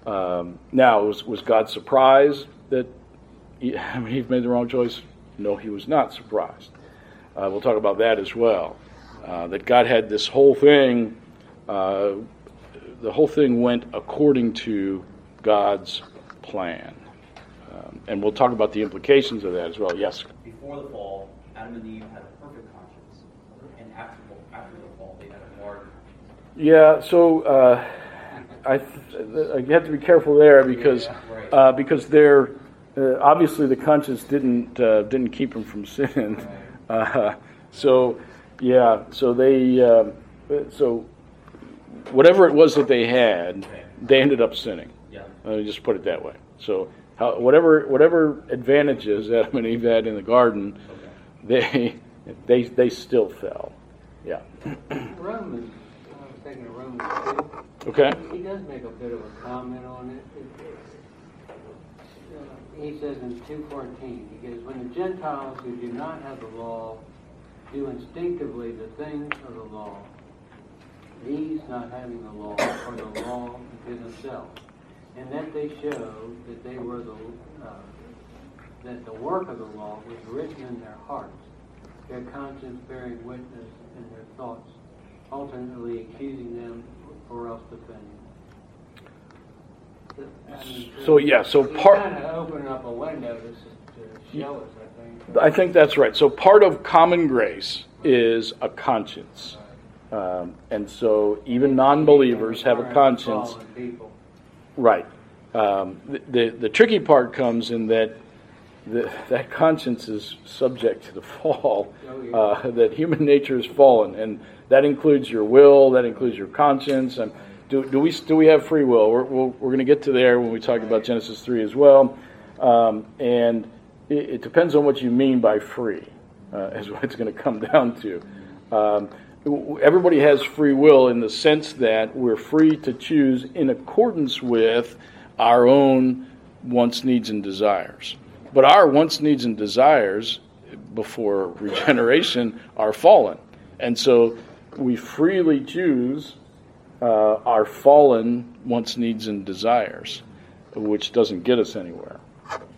Um, now, was, was God surprised that Adam and Eve made the wrong choice? No, he was not surprised. Uh, we'll talk about that as well. Uh, that God had this whole thing, uh, the whole thing went according to God's plan. Um, and we'll talk about the implications of that as well. Yes? Before the fall, Adam and Eve had a perfect conscience, and after the, after the fall, they had a marred. Yeah, so uh, I, th- I have to be careful there because uh, because they're uh, obviously the conscience didn't uh, didn't keep them from sin. Uh, so yeah, so they uh, so whatever it was that they had, they ended up sinning. Yeah. Let me just put it that way. So how, whatever whatever advantages Adam and Eve had in the garden, they they they still fell. Yeah. Romans, I was thinking of Romans Okay. He does make a bit of a comment on it. It- uh, He says in 2.14, he goes, When the Gentiles who do not have the law do instinctively the things of the law, these not having the law are the law unto themselves, and that they show that they were the, uh, that the work of the law was written in their hearts, their conscience bearing witness in their thoughts, alternately accusing them or else defending them. I mean, So, yeah, so part- kind of opening up a window to, to show us, I think. I think that's right. So part of common grace is a conscience. Um, and so even non-believers have a conscience. Right. Um, the, the the tricky part comes in that the, that conscience is subject to the fall. Uh, that human nature is fallen, and that includes your will. That includes your conscience. And do, do we do we have free will? We're we're, we're going to get to there when we talk about Genesis three as well. Um, and it, it depends on what you mean by free, uh, is what it's going to come down to. Um, everybody has free will in the sense that we're free to choose in accordance with our own wants, needs, and desires. But our wants, needs, and desires before regeneration are fallen. And so we freely choose uh, our fallen wants, needs, and desires, which doesn't get us anywhere.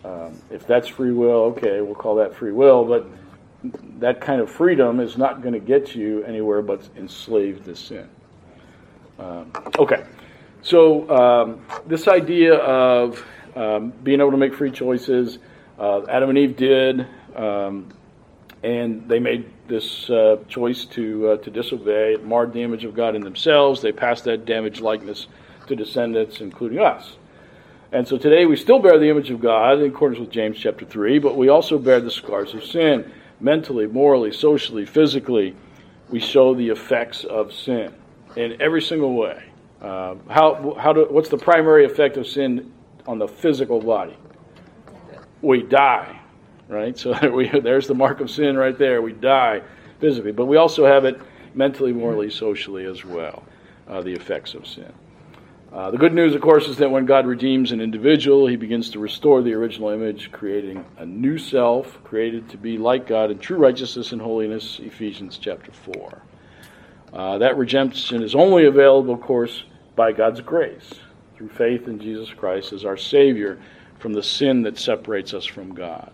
Um, if that's free will, okay, we'll call that free will, but that kind of freedom is not going to get you anywhere but enslaved to sin. Um, okay, so um, this idea of um, being able to make free choices, uh, Adam and Eve did, um, and they made this uh, choice to uh, to disobey. It marred the image of God in themselves. They passed that damaged likeness to descendants, including us. And so today we still bear the image of God in accordance with James chapter 3, but we also bear the scars of sin mentally, morally, socially, physically, we show the effects of sin in every single way. Uh, how, how do, what's the primary effect of sin on the physical body? We die, right? So we, there's the mark of sin right there. We die physically, but we also have it mentally, morally, socially as well, uh, the effects of sin. Uh, the good news, of course, is that when God redeems an individual, he begins to restore the original image, creating a new self, created to be like God in true righteousness and holiness, Ephesians chapter 4. Uh, that redemption is only available, of course, by God's grace, through faith in Jesus Christ as our Savior from the sin that separates us from God.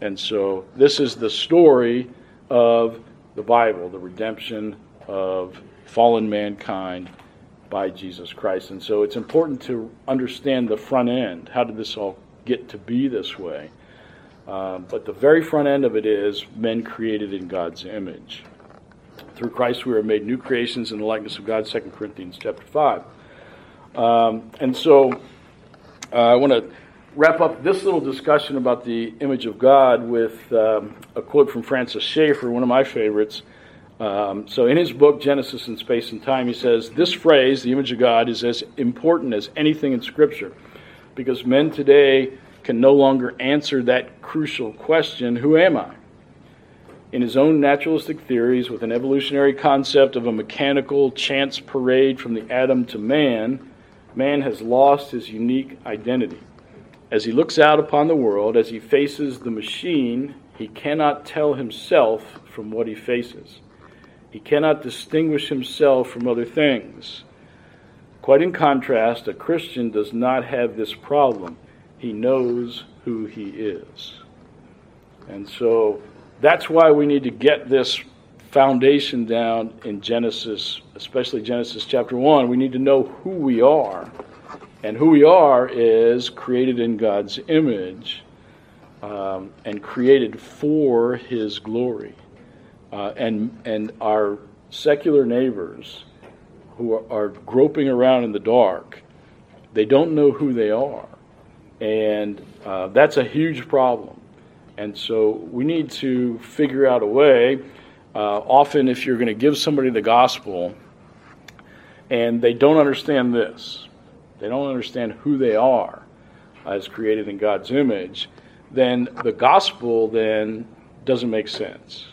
And so, this is the story of the Bible, the redemption of fallen mankind by Jesus Christ. And so it's important to understand the front end. How did this all get to be this way? Um, but the very front end of it is men created in God's image. Through Christ we are made new creations in the likeness of God, 2 Corinthians chapter 5. Um, and so uh, I want to wrap up this little discussion about the image of God with um, a quote from Francis Schaeffer, one of my favorites. Um, so, in his book, Genesis in Space and Time, he says this phrase, the image of God, is as important as anything in Scripture because men today can no longer answer that crucial question who am I? In his own naturalistic theories, with an evolutionary concept of a mechanical chance parade from the atom to man, man has lost his unique identity. As he looks out upon the world, as he faces the machine, he cannot tell himself from what he faces. He cannot distinguish himself from other things. Quite in contrast, a Christian does not have this problem. He knows who he is. And so that's why we need to get this foundation down in Genesis, especially Genesis chapter 1. We need to know who we are. And who we are is created in God's image um, and created for his glory uh, and and our secular neighbors who are, groping around in the dark, they don't know who they are, and uh, that's a huge problem. And so we need to figure out a way. Uh, often, if you're going to give somebody the gospel and they don't understand this, they don't understand who they are as created in God's image, then the gospel then doesn't make sense.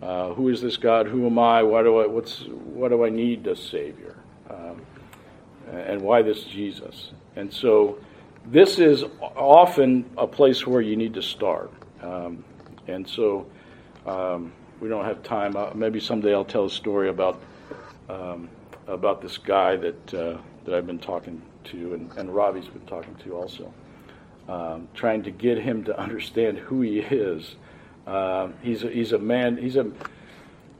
Uh, who is this God? Who am I? Why do I? What's what do I need a Savior? Um, and why this Jesus? And so, this is often a place where you need to start. Um, and so, um, we don't have time. Uh, maybe someday I'll tell a story about um, about this guy that uh, that I've been talking to, and, and Robbie's been talking to also, um, trying to get him to understand who he is uh, he's a, he's a man. He's a.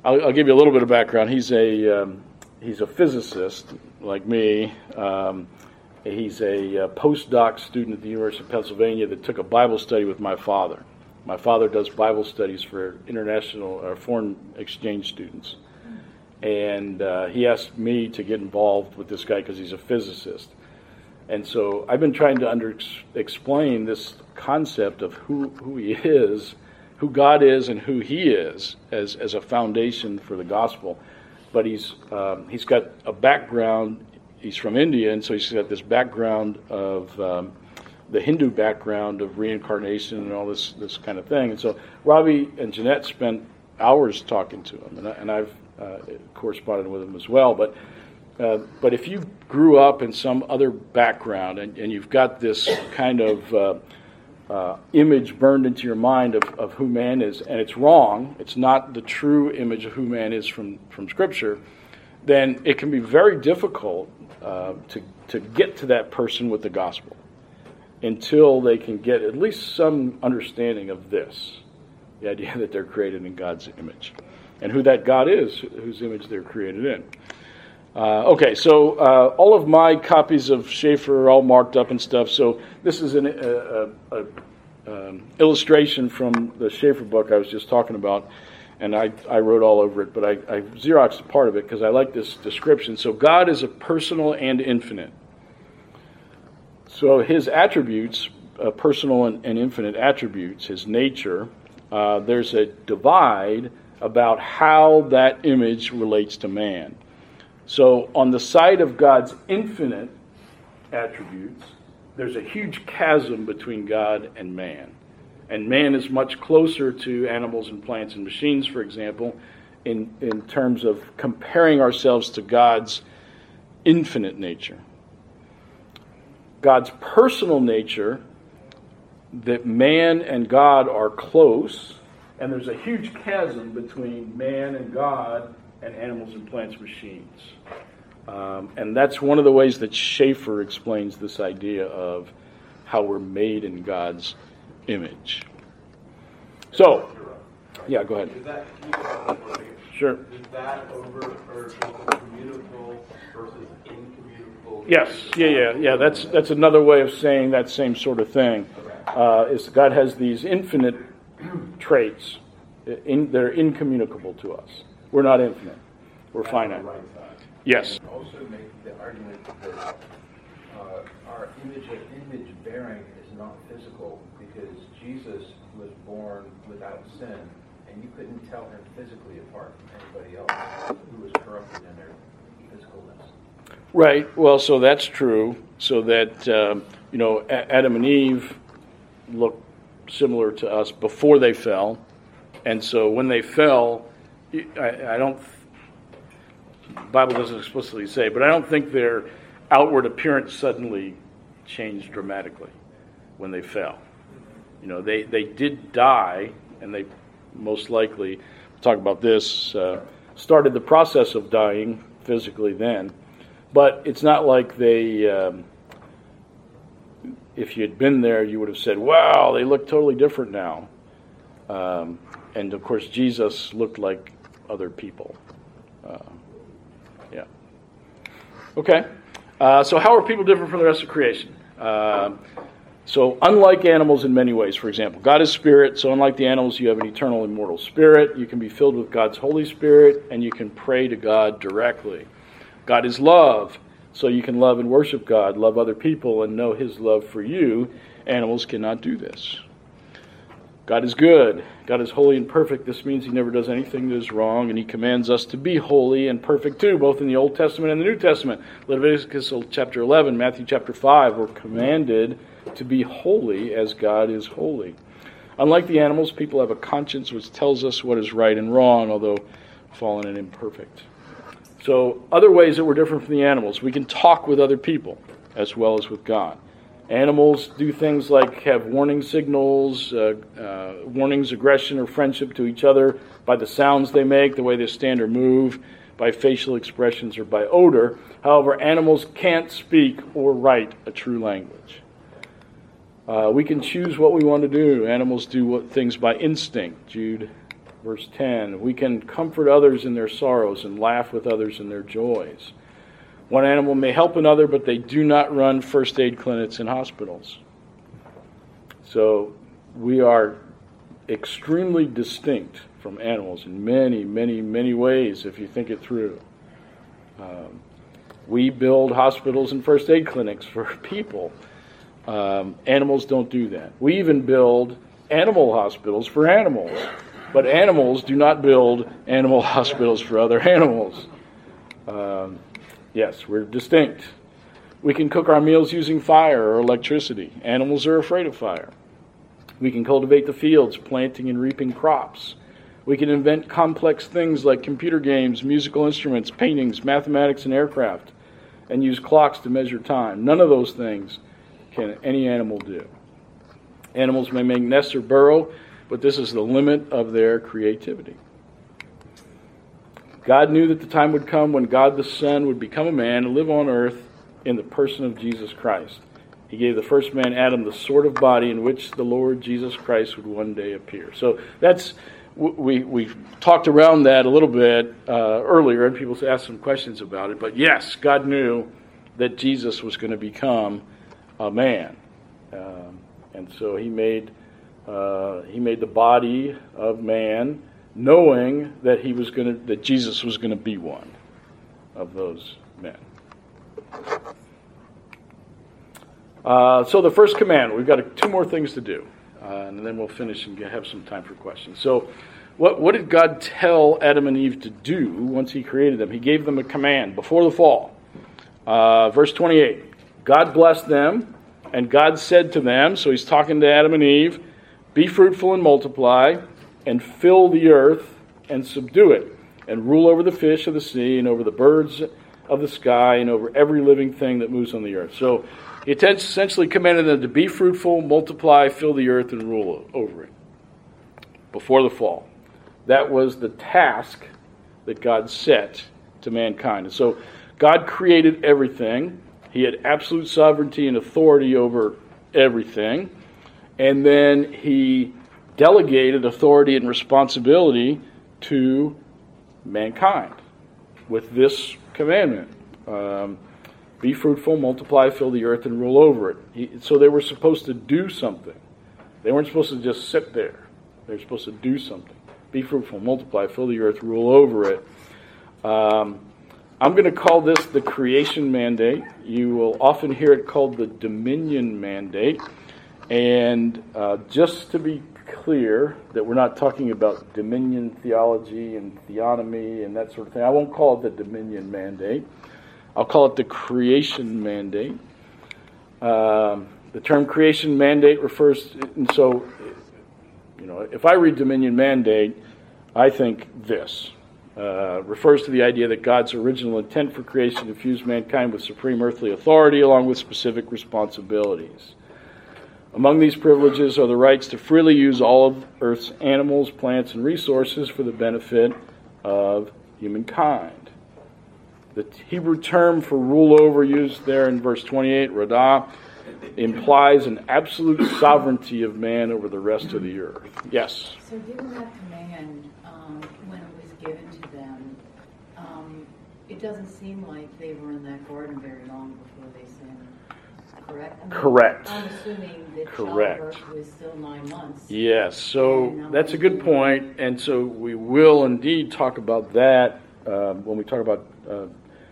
I'll, I'll give you a little bit of background. He's a um, he's a physicist like me. Um, he's a, a uh, postdoc student at the University of Pennsylvania that took a Bible study with my father. My father does Bible studies for international or foreign exchange students, and uh, he asked me to get involved with this guy because he's a physicist. And so I've been trying to under explain this concept of who who he is who God is and who He is as, as a foundation for the gospel. But he's, um, he's got a background, he's from India, and so he's got this background of um, the Hindu background of reincarnation and all this, this kind of thing. And so Robbie and Jeanette spent hours talking to him, and, I, and I've uh, corresponded with them as well. But uh, but if you grew up in some other background and, and you've got this kind of uh, uh, image burned into your mind of, of who man is, and it's wrong, it's not the true image of who man is from, from Scripture, then it can be very difficult uh, to, to get to that person with the gospel until they can get at least some understanding of this the idea that they're created in God's image and who that God is, whose image they're created in. Uh, okay, so uh, all of my copies of Schaeffer are all marked up and stuff. So this is an a, a, um, illustration from the Schaeffer book I was just talking about, and I, I wrote all over it, but I, I Xeroxed part of it because I like this description. So God is a personal and infinite. So his attributes, uh, personal and, and, infinite attributes, his nature, uh, there's a divide about how that image relates to man. So, on the side of God's infinite attributes, there's a huge chasm between God and man. And man is much closer to animals and plants and machines, for example, in, in terms of comparing ourselves to God's infinite nature. God's personal nature, that man and God are close, and there's a huge chasm between man and God and animals and plants machines. Um, and that's one of the ways that Schaeffer explains this idea of how we're made in God's image. So, yeah, go ahead. Is that, sure. Over or communicable versus incommunicable? Yes, yeah, yeah, yeah. That's that's another way of saying that same sort of thing. Uh, is God has these infinite traits, in, they're incommunicable to us. We're not infinite. We're finite. Right yes. Also make the argument that uh, our image of image bearing is not physical because Jesus was born without sin, and you couldn't tell him physically apart from anybody else who was corrupted in their physicalness. Right. Well, so that's true. So that um, you know, Adam and Eve looked similar to us before they fell, and so when they fell, I, I don't. Bible doesn't explicitly say, but I don't think their outward appearance suddenly changed dramatically when they fell. You know, they, they did die, and they most likely, we'll talk about this, uh, started the process of dying physically then. But it's not like they, um, if you had been there, you would have said, wow, they look totally different now. Um, and of course, Jesus looked like other people. Uh, yeah. Okay. Uh, so, how are people different from the rest of creation? Uh, so, unlike animals in many ways, for example, God is spirit, so unlike the animals, you have an eternal, immortal spirit. You can be filled with God's Holy Spirit, and you can pray to God directly. God is love, so you can love and worship God, love other people, and know His love for you. Animals cannot do this. God is good. God is holy and perfect. This means He never does anything that is wrong, and He commands us to be holy and perfect too, both in the Old Testament and the New Testament. Leviticus chapter 11, Matthew chapter 5, we're commanded to be holy as God is holy. Unlike the animals, people have a conscience which tells us what is right and wrong, although fallen and imperfect. So, other ways that we're different from the animals, we can talk with other people as well as with God. Animals do things like have warning signals, uh, uh, warnings, aggression, or friendship to each other by the sounds they make, the way they stand or move, by facial expressions, or by odor. However, animals can't speak or write a true language. Uh, we can choose what we want to do. Animals do what, things by instinct. Jude, verse 10. We can comfort others in their sorrows and laugh with others in their joys. One animal may help another, but they do not run first aid clinics in hospitals. So we are extremely distinct from animals in many, many, many ways if you think it through. Um, we build hospitals and first aid clinics for people. Um, animals don't do that. We even build animal hospitals for animals, but animals do not build animal hospitals for other animals. Um, Yes, we're distinct. We can cook our meals using fire or electricity. Animals are afraid of fire. We can cultivate the fields, planting and reaping crops. We can invent complex things like computer games, musical instruments, paintings, mathematics, and aircraft, and use clocks to measure time. None of those things can any animal do. Animals may make nests or burrow, but this is the limit of their creativity. God knew that the time would come when God the Son would become a man and live on earth in the person of Jesus Christ. He gave the first man, Adam, the sort of body in which the Lord Jesus Christ would one day appear. So that's we we talked around that a little bit uh, earlier, and people asked some questions about it. But yes, God knew that Jesus was going to become a man, um, and so He made uh, He made the body of man, knowing that He was going to that Jesus was going to be one of those men. Uh, so the first command, we've got two more things to do, uh, and then we'll finish and have some time for questions. So, what, what did God tell Adam and Eve to do once He created them? He gave them a command before the fall. Uh, verse 28 God blessed them, and God said to them, so He's talking to Adam and Eve, be fruitful and multiply, and fill the earth and subdue it, and rule over the fish of the sea, and over the birds of the sky, and over every living thing that moves on the earth. So, he essentially commanded them to be fruitful, multiply, fill the earth, and rule over it before the fall. That was the task that God set to mankind. And so God created everything. He had absolute sovereignty and authority over everything. And then he delegated authority and responsibility to mankind with this commandment. Um, be fruitful, multiply, fill the earth, and rule over it. He, so they were supposed to do something. They weren't supposed to just sit there. They were supposed to do something. Be fruitful, multiply, fill the earth, rule over it. Um, I'm going to call this the creation mandate. You will often hear it called the dominion mandate. And uh, just to be clear that we're not talking about dominion theology and theonomy and that sort of thing, I won't call it the dominion mandate. I'll call it the creation mandate. Um, the term creation mandate refers, to, and so, you know, if I read dominion mandate, I think this. Uh, refers to the idea that God's original intent for creation infused mankind with supreme earthly authority along with specific responsibilities. Among these privileges are the rights to freely use all of Earth's animals, plants, and resources for the benefit of humankind. The Hebrew term for rule over, used there in verse 28, radah, implies an absolute sovereignty of man over the rest of the earth. Yes? So, given that command, um, when it was given to them, um, it doesn't seem like they were in that garden very long. Correct? I mean, Correct. I'm assuming that Correct. childbirth was still nine months. Yes, so that's a good point, and so we will indeed talk about that um, when we talk about uh,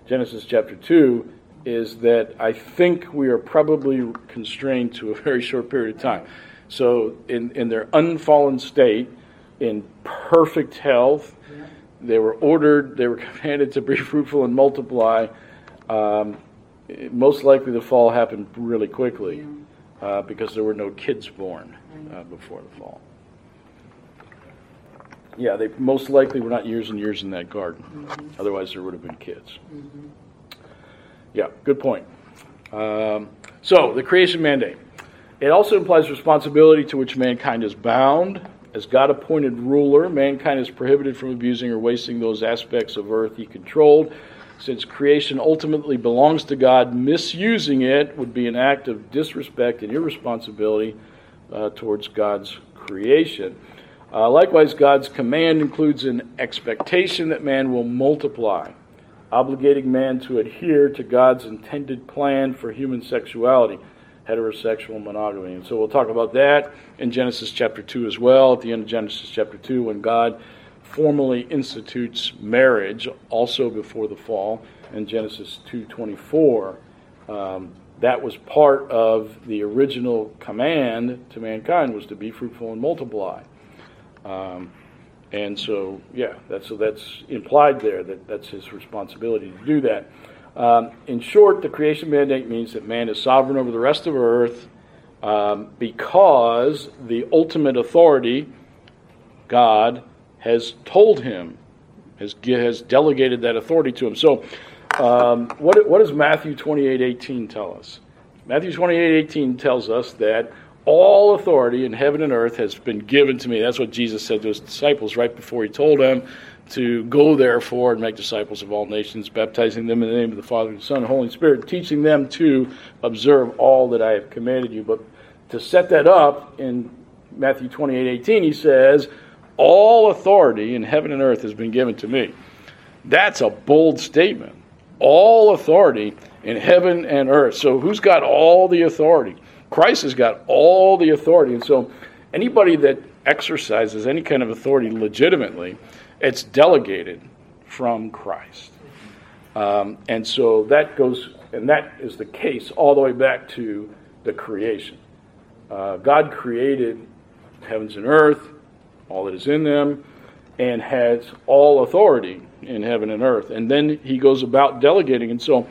Genesis chapter 2 is that I think we are probably constrained to a very short period of time. So, in, in their unfallen state, in perfect health, they were ordered, they were commanded to be fruitful and multiply. Um, most likely the fall happened really quickly uh, because there were no kids born uh, before the fall. Yeah, they most likely were not years and years in that garden. Mm-hmm. Otherwise, there would have been kids. Mm-hmm. Yeah, good point. Um, so, the creation mandate. It also implies responsibility to which mankind is bound. As God appointed ruler, mankind is prohibited from abusing or wasting those aspects of earth he controlled. Since creation ultimately belongs to God, misusing it would be an act of disrespect and irresponsibility uh, towards God's creation. Uh, likewise, God's command includes an expectation that man will multiply, obligating man to adhere to God's intended plan for human sexuality, heterosexual monogamy. And so we'll talk about that in Genesis chapter 2 as well, at the end of Genesis chapter 2, when God formally institutes marriage, also before the fall, in Genesis 2.24. Um, that was part of the original command to mankind was to be fruitful and multiply. Um, and so, yeah, that's, so that's implied there that that's his responsibility to do that. Um, in short, the creation mandate means that man is sovereign over the rest of earth um, because the ultimate authority, God, has told him, has, has delegated that authority to him. So, um, what, what does Matthew 28 18 tell us? Matthew 28 18 tells us that all authority in heaven and earth has been given to me. That's what Jesus said to his disciples right before he told them to go therefore and make disciples of all nations, baptizing them in the name of the Father, and the Son, and Holy Spirit, teaching them to observe all that I have commanded you. But to set that up in Matthew 28 18, he says, All authority in heaven and earth has been given to me. That's a bold statement. All authority in heaven and earth. So, who's got all the authority? Christ has got all the authority. And so, anybody that exercises any kind of authority legitimately, it's delegated from Christ. Um, and so that goes, and that is the case all the way back to the creation. Uh, God created heavens and earth, all that is in them, and has all authority in heaven and earth. And then he goes about delegating. And so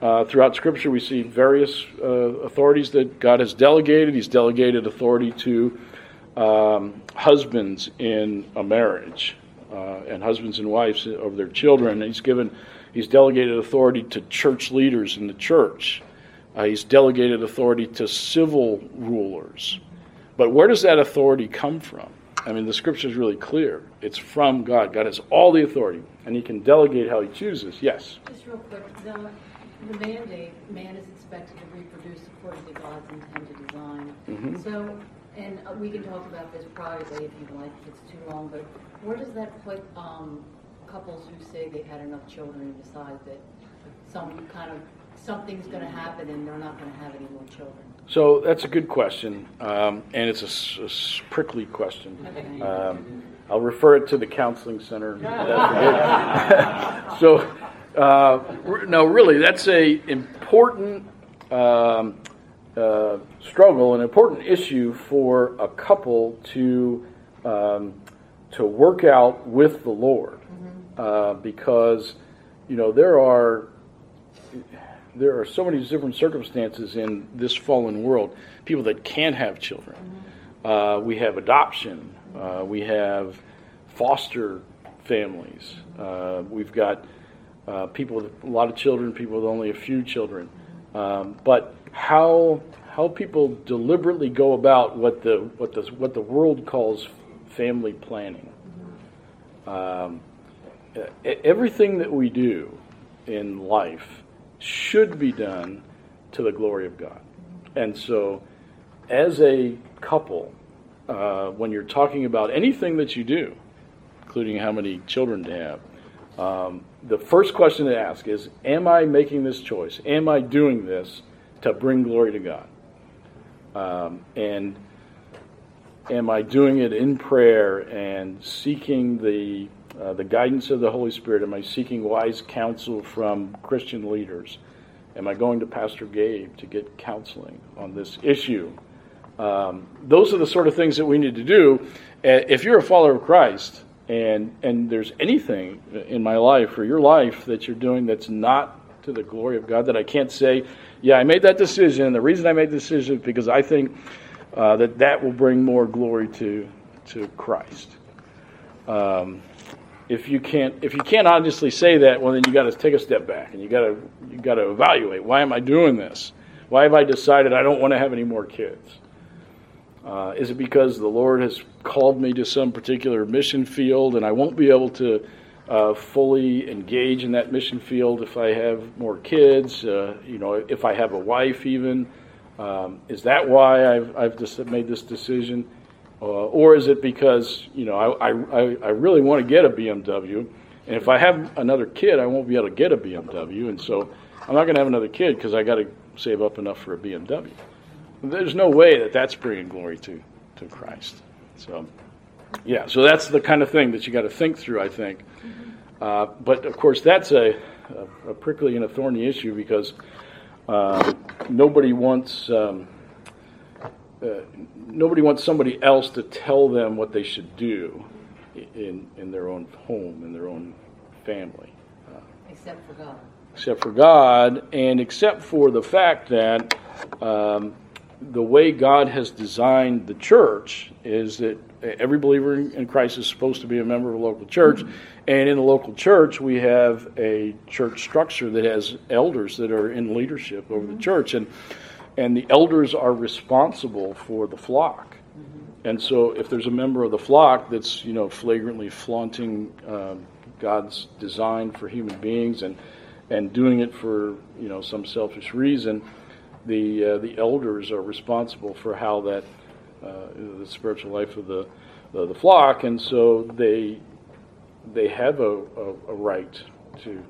uh, throughout Scripture, we see various uh, authorities that God has delegated. He's delegated authority to um, husbands in a marriage uh, and husbands and wives of their children. He's given, he's delegated authority to church leaders in the church. Uh, he's delegated authority to civil rulers. But where does that authority come from? I mean, the scripture is really clear. It's from God. God has all the authority, and He can delegate how He chooses. Yes? Just real quick, the, the mandate, man is expected to reproduce according to God's intended design. Mm-hmm. So, and uh, we can talk about this privately if you'd like, if it's too long, but where does that put um, couples who say they've had enough children and decide that some kind of something's going to happen and they're not going to have any more children? So that's a good question, um, and it's a, a, prickly question. Um, I'll refer it to the counseling center. so, uh, no, really, that's a important um, uh, struggle, an important issue for a couple to um, to work out with the Lord, mm-hmm. uh, because you know there are there are so many different circumstances in this fallen world. People that can't have children. Mm-hmm. Uh, we have adoption. Uh, we have foster families. Uh, we've got uh, people with a lot of children, people with only a few children. Um, but how how people deliberately go about what the what the what the world calls family planning. Um, everything that we do in life should be done to the glory of God. And so, as a couple, uh, when you're talking about anything that you do, including how many children to have, um, the first question to ask is Am I making this choice? Am I doing this to bring glory to God? Um, and am I doing it in prayer and seeking the uh, the guidance of the Holy Spirit? Am I seeking wise counsel from Christian leaders? Am I going to Pastor Gabe to get counseling on this issue? Um, those are the sort of things that we need to do. If you're a follower of Christ and and there's anything in my life or your life that you're doing that's not to the glory of God, that I can't say, yeah, I made that decision. The reason I made the decision is because I think uh, that that will bring more glory to to Christ. Um, if you can't if you can't honestly say that, well then you got to take a step back and you got to you got to evaluate why am I doing this? Why have I decided I don't want to have any more kids? Uh, is it because the Lord has called me to some particular mission field and I won't be able to uh, fully engage in that mission field if I have more kids? Uh, you know, if I have a wife, even um, is that why I've I've just made this decision? Uh, or is it because you know I, I, I really want to get a BMW, and if I have another kid, I won't be able to get a BMW, and so I'm not going to have another kid because I got to save up enough for a BMW. There's no way that that's bringing glory to to Christ. So, yeah, so that's the kind of thing that you got to think through, I think. Uh, but of course, that's a, a, a, prickly and a thorny issue because uh, nobody wants. Um, uh, nobody wants somebody else to tell them what they should do in in their own home, in their own family. Uh, except for God. Except for God, and except for the fact that um, the way God has designed the church is that every believer in Christ is supposed to be a member of a local church. And in the local church, we have a church structure that has elders that are in leadership over the church. And, and the elders are responsible for the flock. And so if there's a member of the flock that's, you know, flagrantly flaunting um, God's design for human beings and, and doing it for, you know, some selfish reason, the, uh, the elders are responsible for how that, uh, the spiritual life of the, the, the flock, and so they, they have a, a, a right to,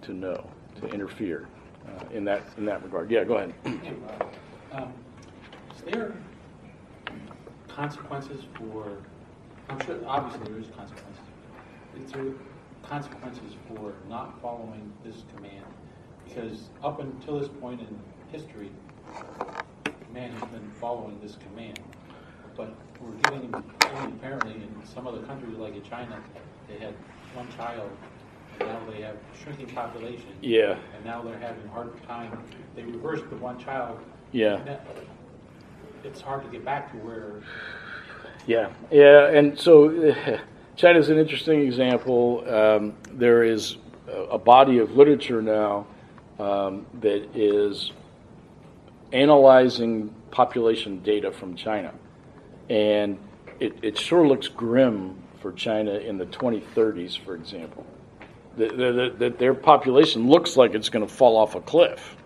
to know, to interfere uh, in, that, in that regard. Yeah, go ahead. Um, is there consequences for, I'm sure, obviously there is consequences. Is there consequences for not following this command? Because up until this point in history, man has been following this command. But we're getting, apparently in some other countries like in China, they had one child, and now they have shrinking population. Yeah. And now they're having a hard time, they reversed the one child. Yeah. It's hard to get back to where Yeah, yeah, and so uh, China's an interesting example. Um, there is a, a body of literature now um, that is analyzing population data from China, and it, it sure looks grim for China in the 2030s, for example. That the, the, their population looks like it's going to fall off a cliff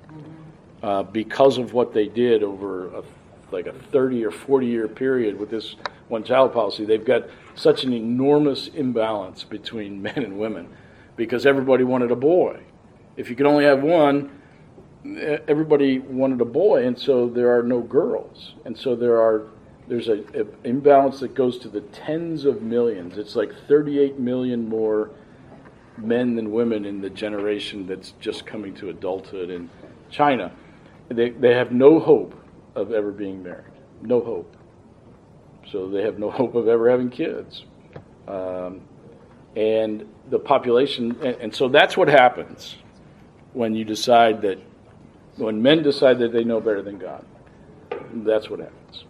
uh, because of what they did over a, like a 30 or 40 year period with this one child policy. They've got such an enormous imbalance between men and women because everybody wanted a boy. If you could only have one, everybody wanted a boy, and so there are no girls, and so there are there's a, a imbalance that goes to the tens of millions. It's like 38 million more men than women in the generation that's just coming to adulthood in China. They, they have no hope of ever being married. No hope. So they have no hope of ever having kids. Um, and the population, and, and so that's what happens when you decide that, when men decide that they know better than God. That's what happens.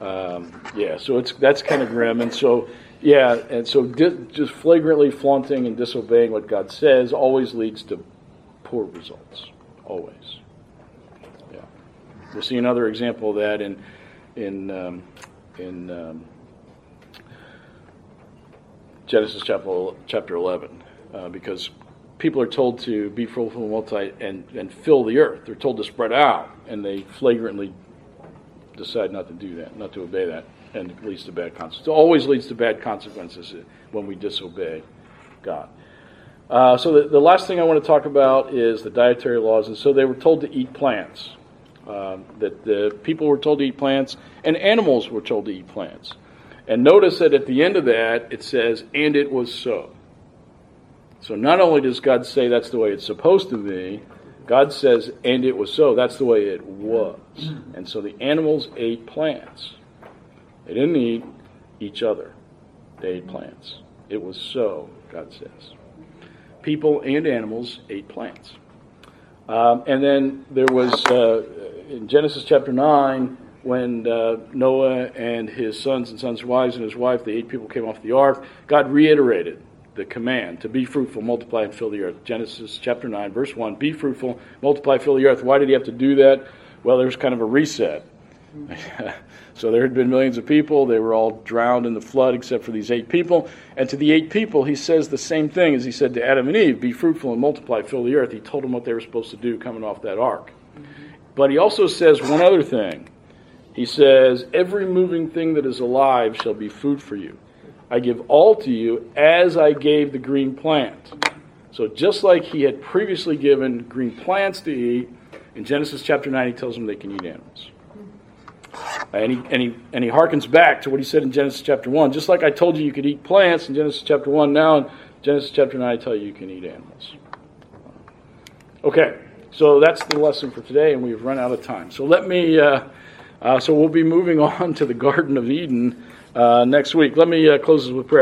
Um, yeah, so it's that's kind of grim, and so yeah, and so di- just flagrantly flaunting and disobeying what God says always leads to poor results. Always. Yeah, we'll see another example of that in in um, in um, Genesis chapter chapter eleven, uh, because people are told to be fruitful and multiply and, and fill the earth. They're told to spread out, and they flagrantly decide not to do that, not to obey that, and it leads to bad consequences. It always leads to bad consequences when we disobey God. Uh, so the, the last thing I want to talk about is the dietary laws. And so they were told to eat plants. Um, that the people were told to eat plants, and animals were told to eat plants. And notice that at the end of that, it says, and it was so. So not only does God say that's the way it's supposed to be, God says, and it was so. That's the way it was. And so the animals ate plants. They didn't eat each other, they ate plants. It was so, God says. People and animals ate plants. Um, and then there was, uh, in Genesis chapter 9, when uh, Noah and his sons and sons' wives and his wife, the eight people came off the ark, God reiterated the command to be fruitful, multiply, and fill the earth. Genesis chapter 9, verse 1 Be fruitful, multiply, fill the earth. Why did he have to do that? Well, there was kind of a reset. So there had been millions of people. They were all drowned in the flood except for these eight people. And to the eight people, he says the same thing as he said to Adam and Eve Be fruitful and multiply, fill the earth. He told them what they were supposed to do coming off that ark. But he also says one other thing. He says, Every moving thing that is alive shall be food for you. I give all to you as I gave the green plant. So just like he had previously given green plants to eat, in Genesis chapter 9, he tells them they can eat animals. And he, and, he, and he harkens back to what he said in Genesis chapter 1. Just like I told you you could eat plants in Genesis chapter 1, now in Genesis chapter 9, I tell you you can eat animals. Okay, so that's the lesson for today, and we've run out of time. So let me, uh, uh, so we'll be moving on to the Garden of Eden uh, next week. Let me uh, close this with prayer.